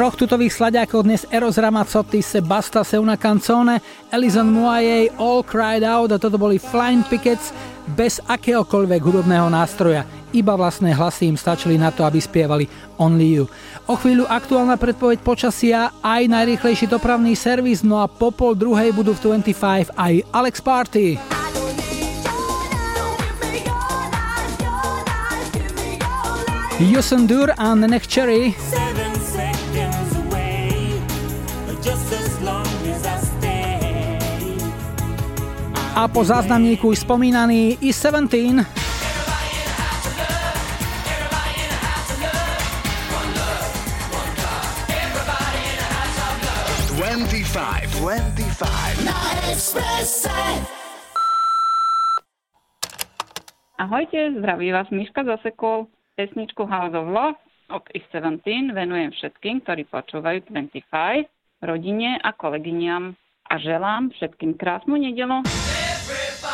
Troch tutových sladiákoch dnes Eros Ramazzotti se Basta canzone, Alison Moyet All Cried Out a toto boli Flying Pickets bez akéhokoľvek hudobného nástroja. Iba vlastné hlasy im stačili na to, aby spievali Only You. O chvíľu aktuálna predpoveď počasia, aj najrýchlejší dopravný servis, no a po pol druhej budú v 25 aj Alex Party. Yusen Dur a Nenech Cherry. A po záznamníku už spomínaný i 17. 25, 25. Na Expresse. Ahojte, zdraví vás Miška Zasekol. Pesničku House of Love od X17 venujem všetkým, ktorí počúvajú 25, rodine a kolegyňam a želám všetkým krásnu nedelu. Everybody.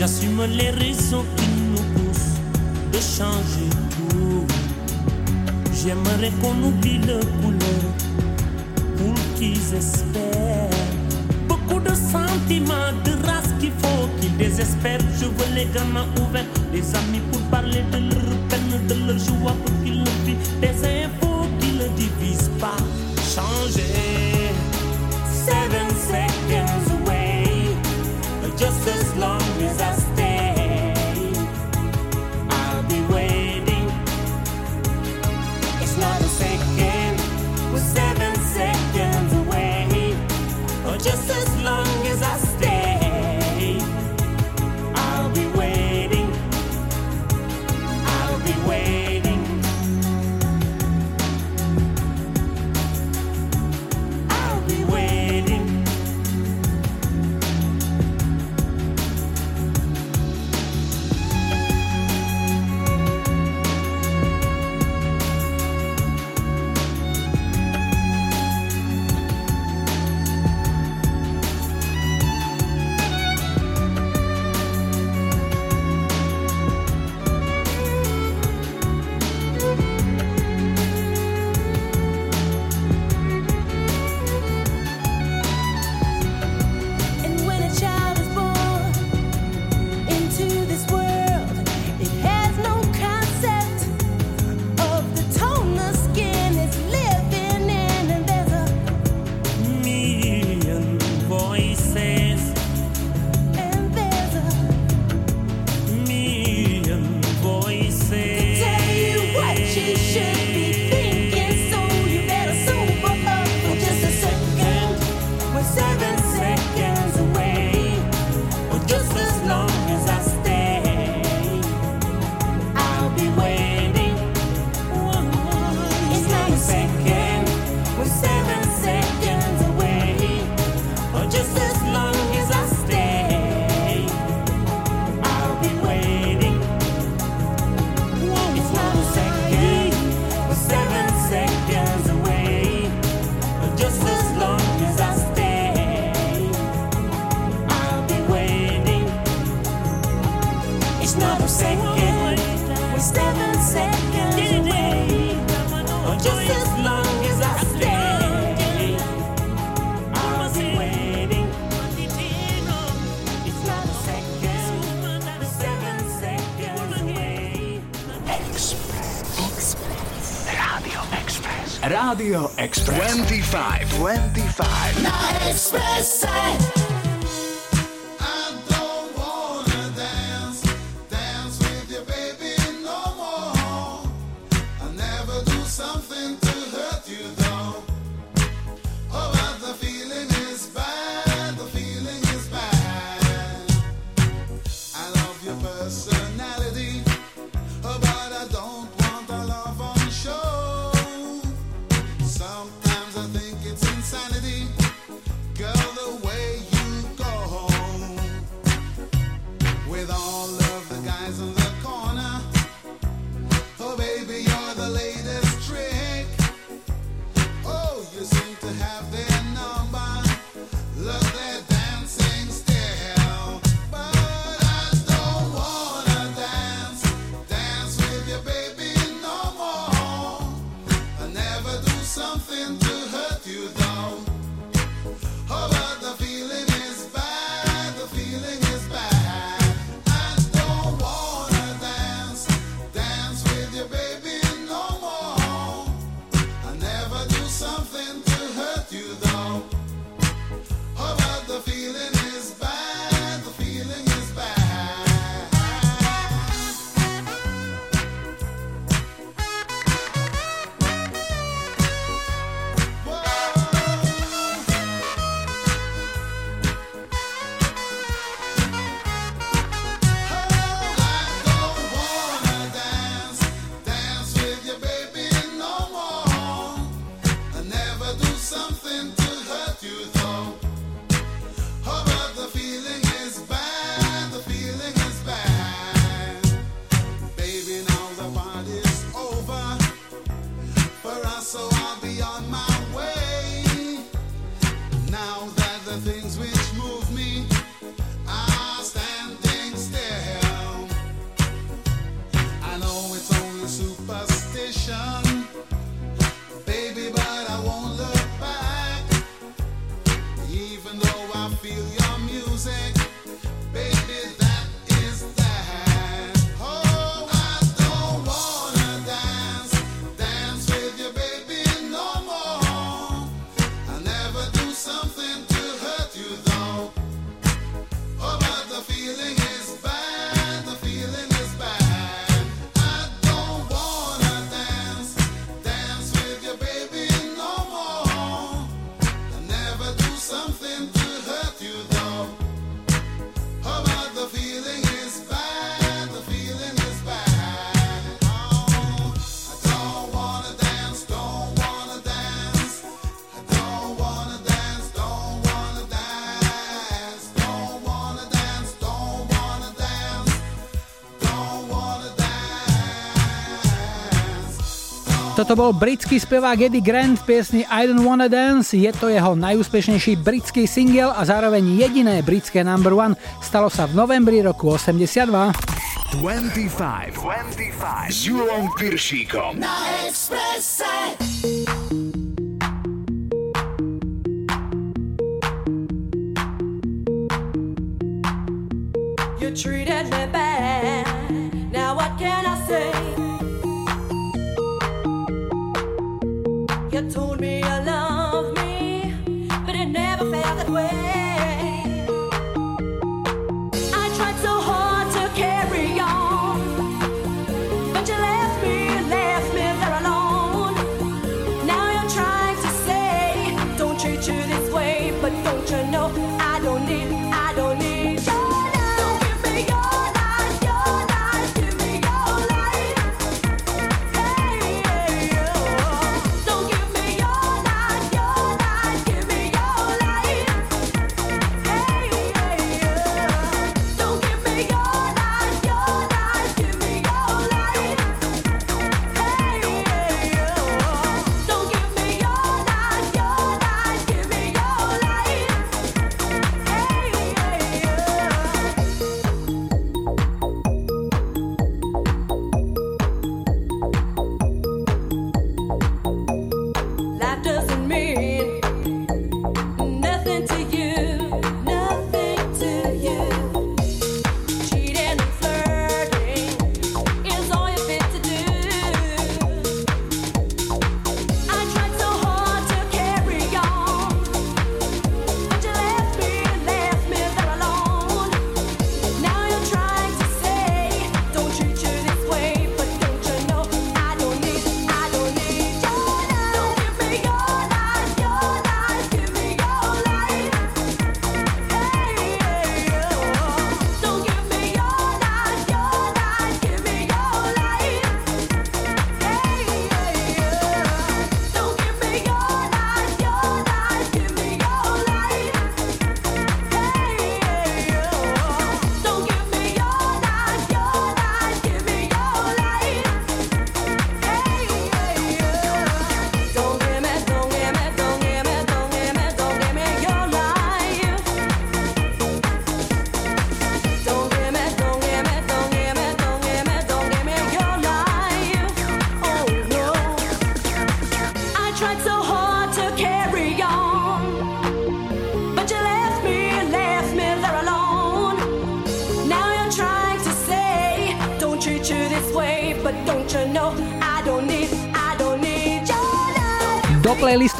J'assume les raisons qui nous poussent de changer tout. J'aimerais qu'on oublie le couleur pour qu'ils espèrent. Beaucoup de sentiments, de race qu'il faut qu'ils désespèrent. Je veux les gamins ouverts, les amis pour parler de leur peine, de leur joie pour qu'ils le vivent. Des infos Express. Toto bol britský spevák Eddie Grant v piesni I Don't Wanna Dance. Je to jeho najúspešnejší britský single a zároveň jediné britské number one. Stalo sa v novembri roku 82. 25, 25 s Julom Piršíkom na Expresse.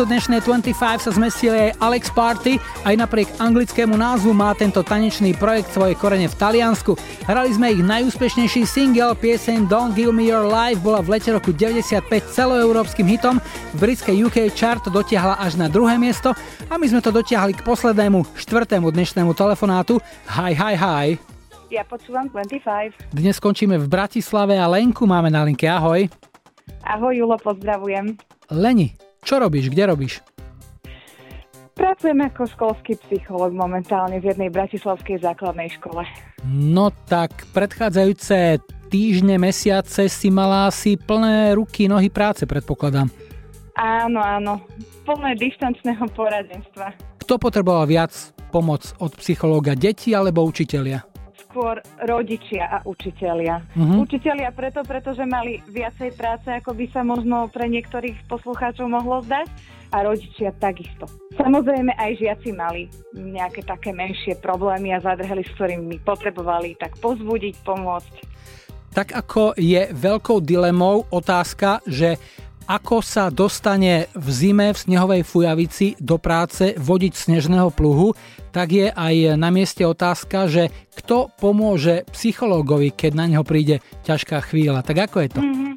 Playlistu dnešnej 25 sa zmestili aj Alex Party, aj napriek anglickému názvu má tento tanečný projekt svoje korene v Taliansku. Hrali sme ich najúspešnejší single, pieseň Don't Give Me Your Life bola v lete roku 95 celoeurópskym hitom, v britskej UK chart dotiahla až na druhé miesto a my sme to dotiahli k poslednému, štvrtému dnešnému telefonátu. Hi, hi, hi. Ja počúvam 25. Dnes skončíme v Bratislave a Lenku máme na linke. Ahoj. Ahoj Julo, pozdravujem. Leni, čo robíš, kde robíš? Pracujem ako školský psychológ momentálne v jednej bratislavskej základnej škole. No tak predchádzajúce týždne, mesiace si mala asi plné ruky, nohy práce, predpokladám. Áno, áno. Plné dištančného poradenstva. Kto potreboval viac pomoc od psychológa, deti alebo učitelia? Skôr rodičia a učitelia. Mhm. Učitelia preto, pretože mali viacej práce, ako by sa možno pre niektorých poslucháčov mohlo zdať a rodičia takisto. Samozrejme aj žiaci mali nejaké také menšie problémy a zadrhely, s ktorými potrebovali tak pozbudiť, pomôcť. Tak ako je veľkou dilemou otázka, že ako sa dostane v zime v snehovej fujavici do práce vodiť snežného pluhu, tak je aj na mieste otázka, že kto pomôže psychológovi, keď na neho príde ťažká chvíľa. Tak ako je to? Mhm.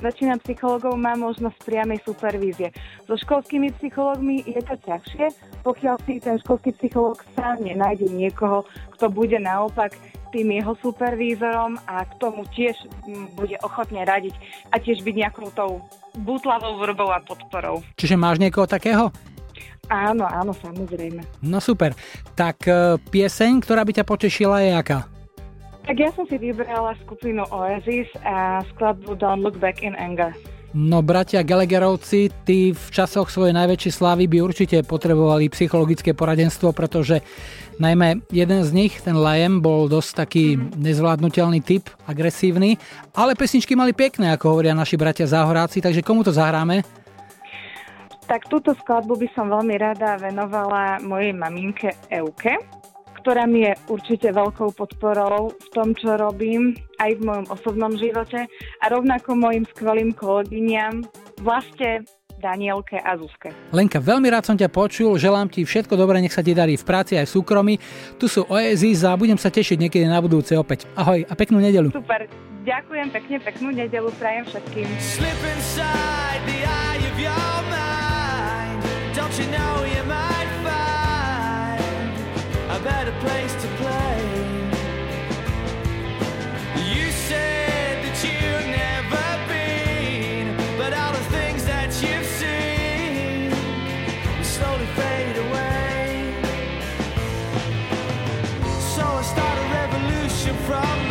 Väčšina psychológov má možnosť priamej supervízie. So školskými psychológmi je to ťažšie, pokiaľ si ten školský psychológ sám nenájde niekoho, kto bude naopak tým jeho supervízorom a k tomu tiež bude ochotne radiť a tiež byť nejakou tou butlavou vrbou a podporou. Čiže máš niekoho takého? Áno, áno, samozrejme. No super. Tak e, pieseň, ktorá by ťa potešila je aká? Tak ja som si vybrala skupinu Oasis a skladbu Don't Look Back in Anger. No bratia Gallagherovci, tí v časoch svojej najväčšej slávy by určite potrebovali psychologické poradenstvo, pretože najmä jeden z nich, ten Liam, bol dosť taký nezvládnutelný typ, agresívny, ale pesničky mali pekné, ako hovoria naši bratia záhoráci, takže komu to zahráme? Tak túto skladbu by som veľmi rada venovala mojej maminke Euke, ktorá mi je určite veľkou podporou v tom, čo robím, aj v mojom osobnom živote a rovnako mojim skvelým kolegyňam, Vlaste, Danielke a Zuzke. Lenka, veľmi rád som ťa počul, želám ti všetko dobré, nech sa ti darí v práci aj v súkromí. Tu sú Oasis a budem sa tešiť niekedy na budúce opäť. Ahoj a peknú nedelu. Super, ďakujem pekne, peknú nedelu, prajem všetkým. Slip inside the eye of your mind. Don't you know you might find a better place to play? You said that you've never been, but all the things that you've seen slowly fade away. So I start a revolution from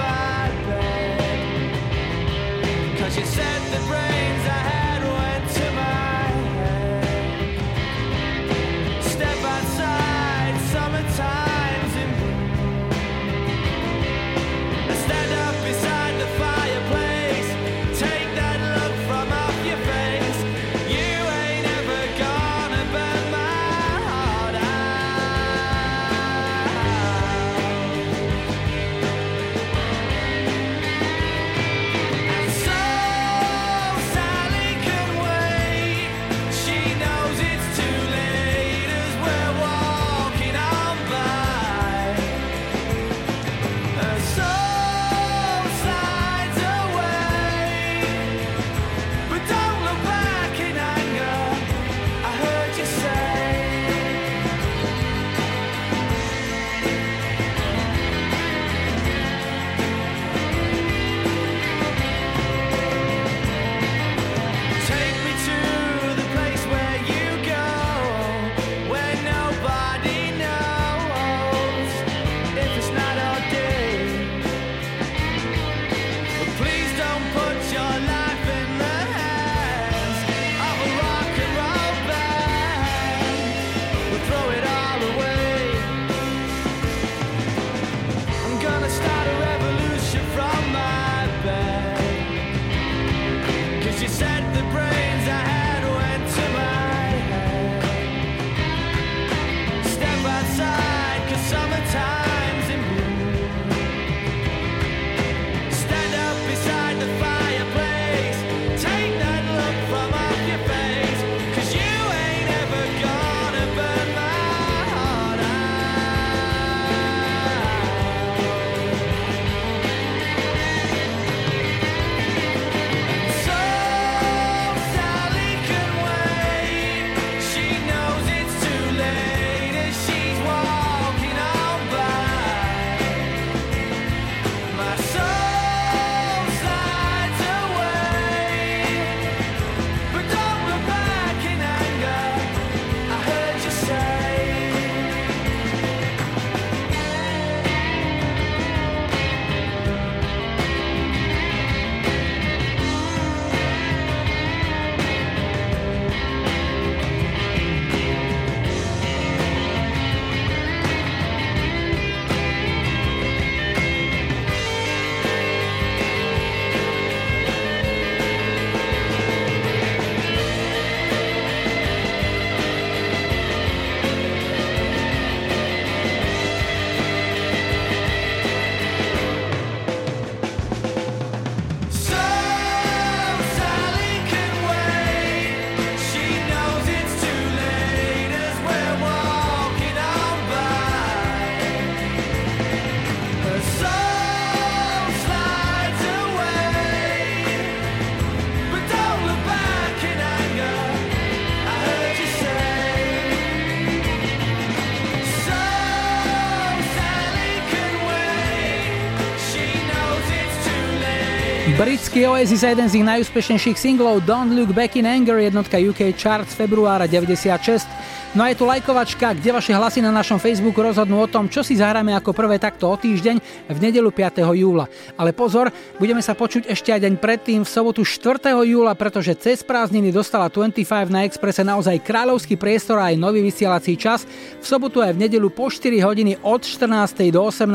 Britský Oasis je jeden z ich najúspešnejších singlov Don't Look Back in Anger, jednotka UK Charts februára 96. No a je tu lajkovačka, kde vaše hlasy na našom Facebooku rozhodnú o tom, čo si zahráme ako prvé takto o týždeň v nedelu 5. júla. Ale pozor, budeme sa počuť ešte aj deň predtým v sobotu 4. júla, pretože cez prázdniny dostala 25 na Exprese naozaj kráľovský priestor a aj nový vysielací čas. V sobotu aj v nedelu po 4 hodiny od 14. do 18.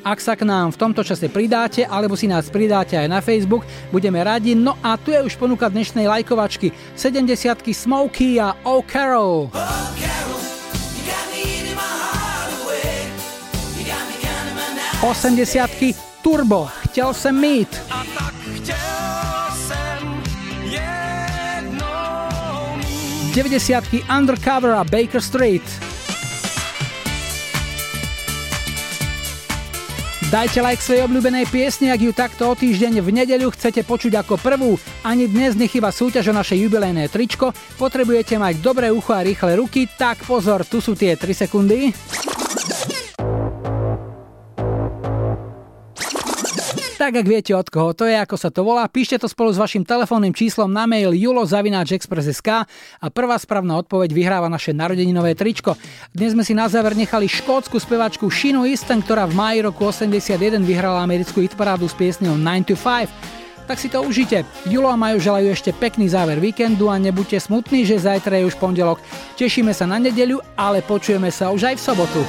Ak sa k nám v tomto čase pridáte, alebo si nás pridáte aj na Facebook, budeme radi. No a tu je už ponuka dnešnej lajkovačky 70 Smokey a O Carol. 80 Turbo, chtěl jsem mít. 90 Undercover a Baker Street. Dajte like svojej obľúbenej piesni, ak ju takto o týždeň v nedeľu chcete počuť ako prvú. Ani dnes nechyba súťaž o naše jubilejné tričko. Potrebujete mať dobré ucho a rýchle ruky, tak pozor, tu sú tie 3 sekundy. Tak ak viete od koho to je, ako sa to volá, píšte to spolu s vašim telefónnym číslom na mail julozavináčexpress.sk a prvá správna odpoveď vyhráva naše narodeninové tričko. Dnes sme si na záver nechali škótsku spevačku Shinu Easton, ktorá v máji roku 81 vyhrala americkú hitparádu s piesňou 9 to 5 tak si to užite. Julo a Majo želajú ešte pekný záver víkendu a nebuďte smutní, že zajtra je už pondelok. Tešíme sa na nedeľu, ale počujeme sa už aj v sobotu.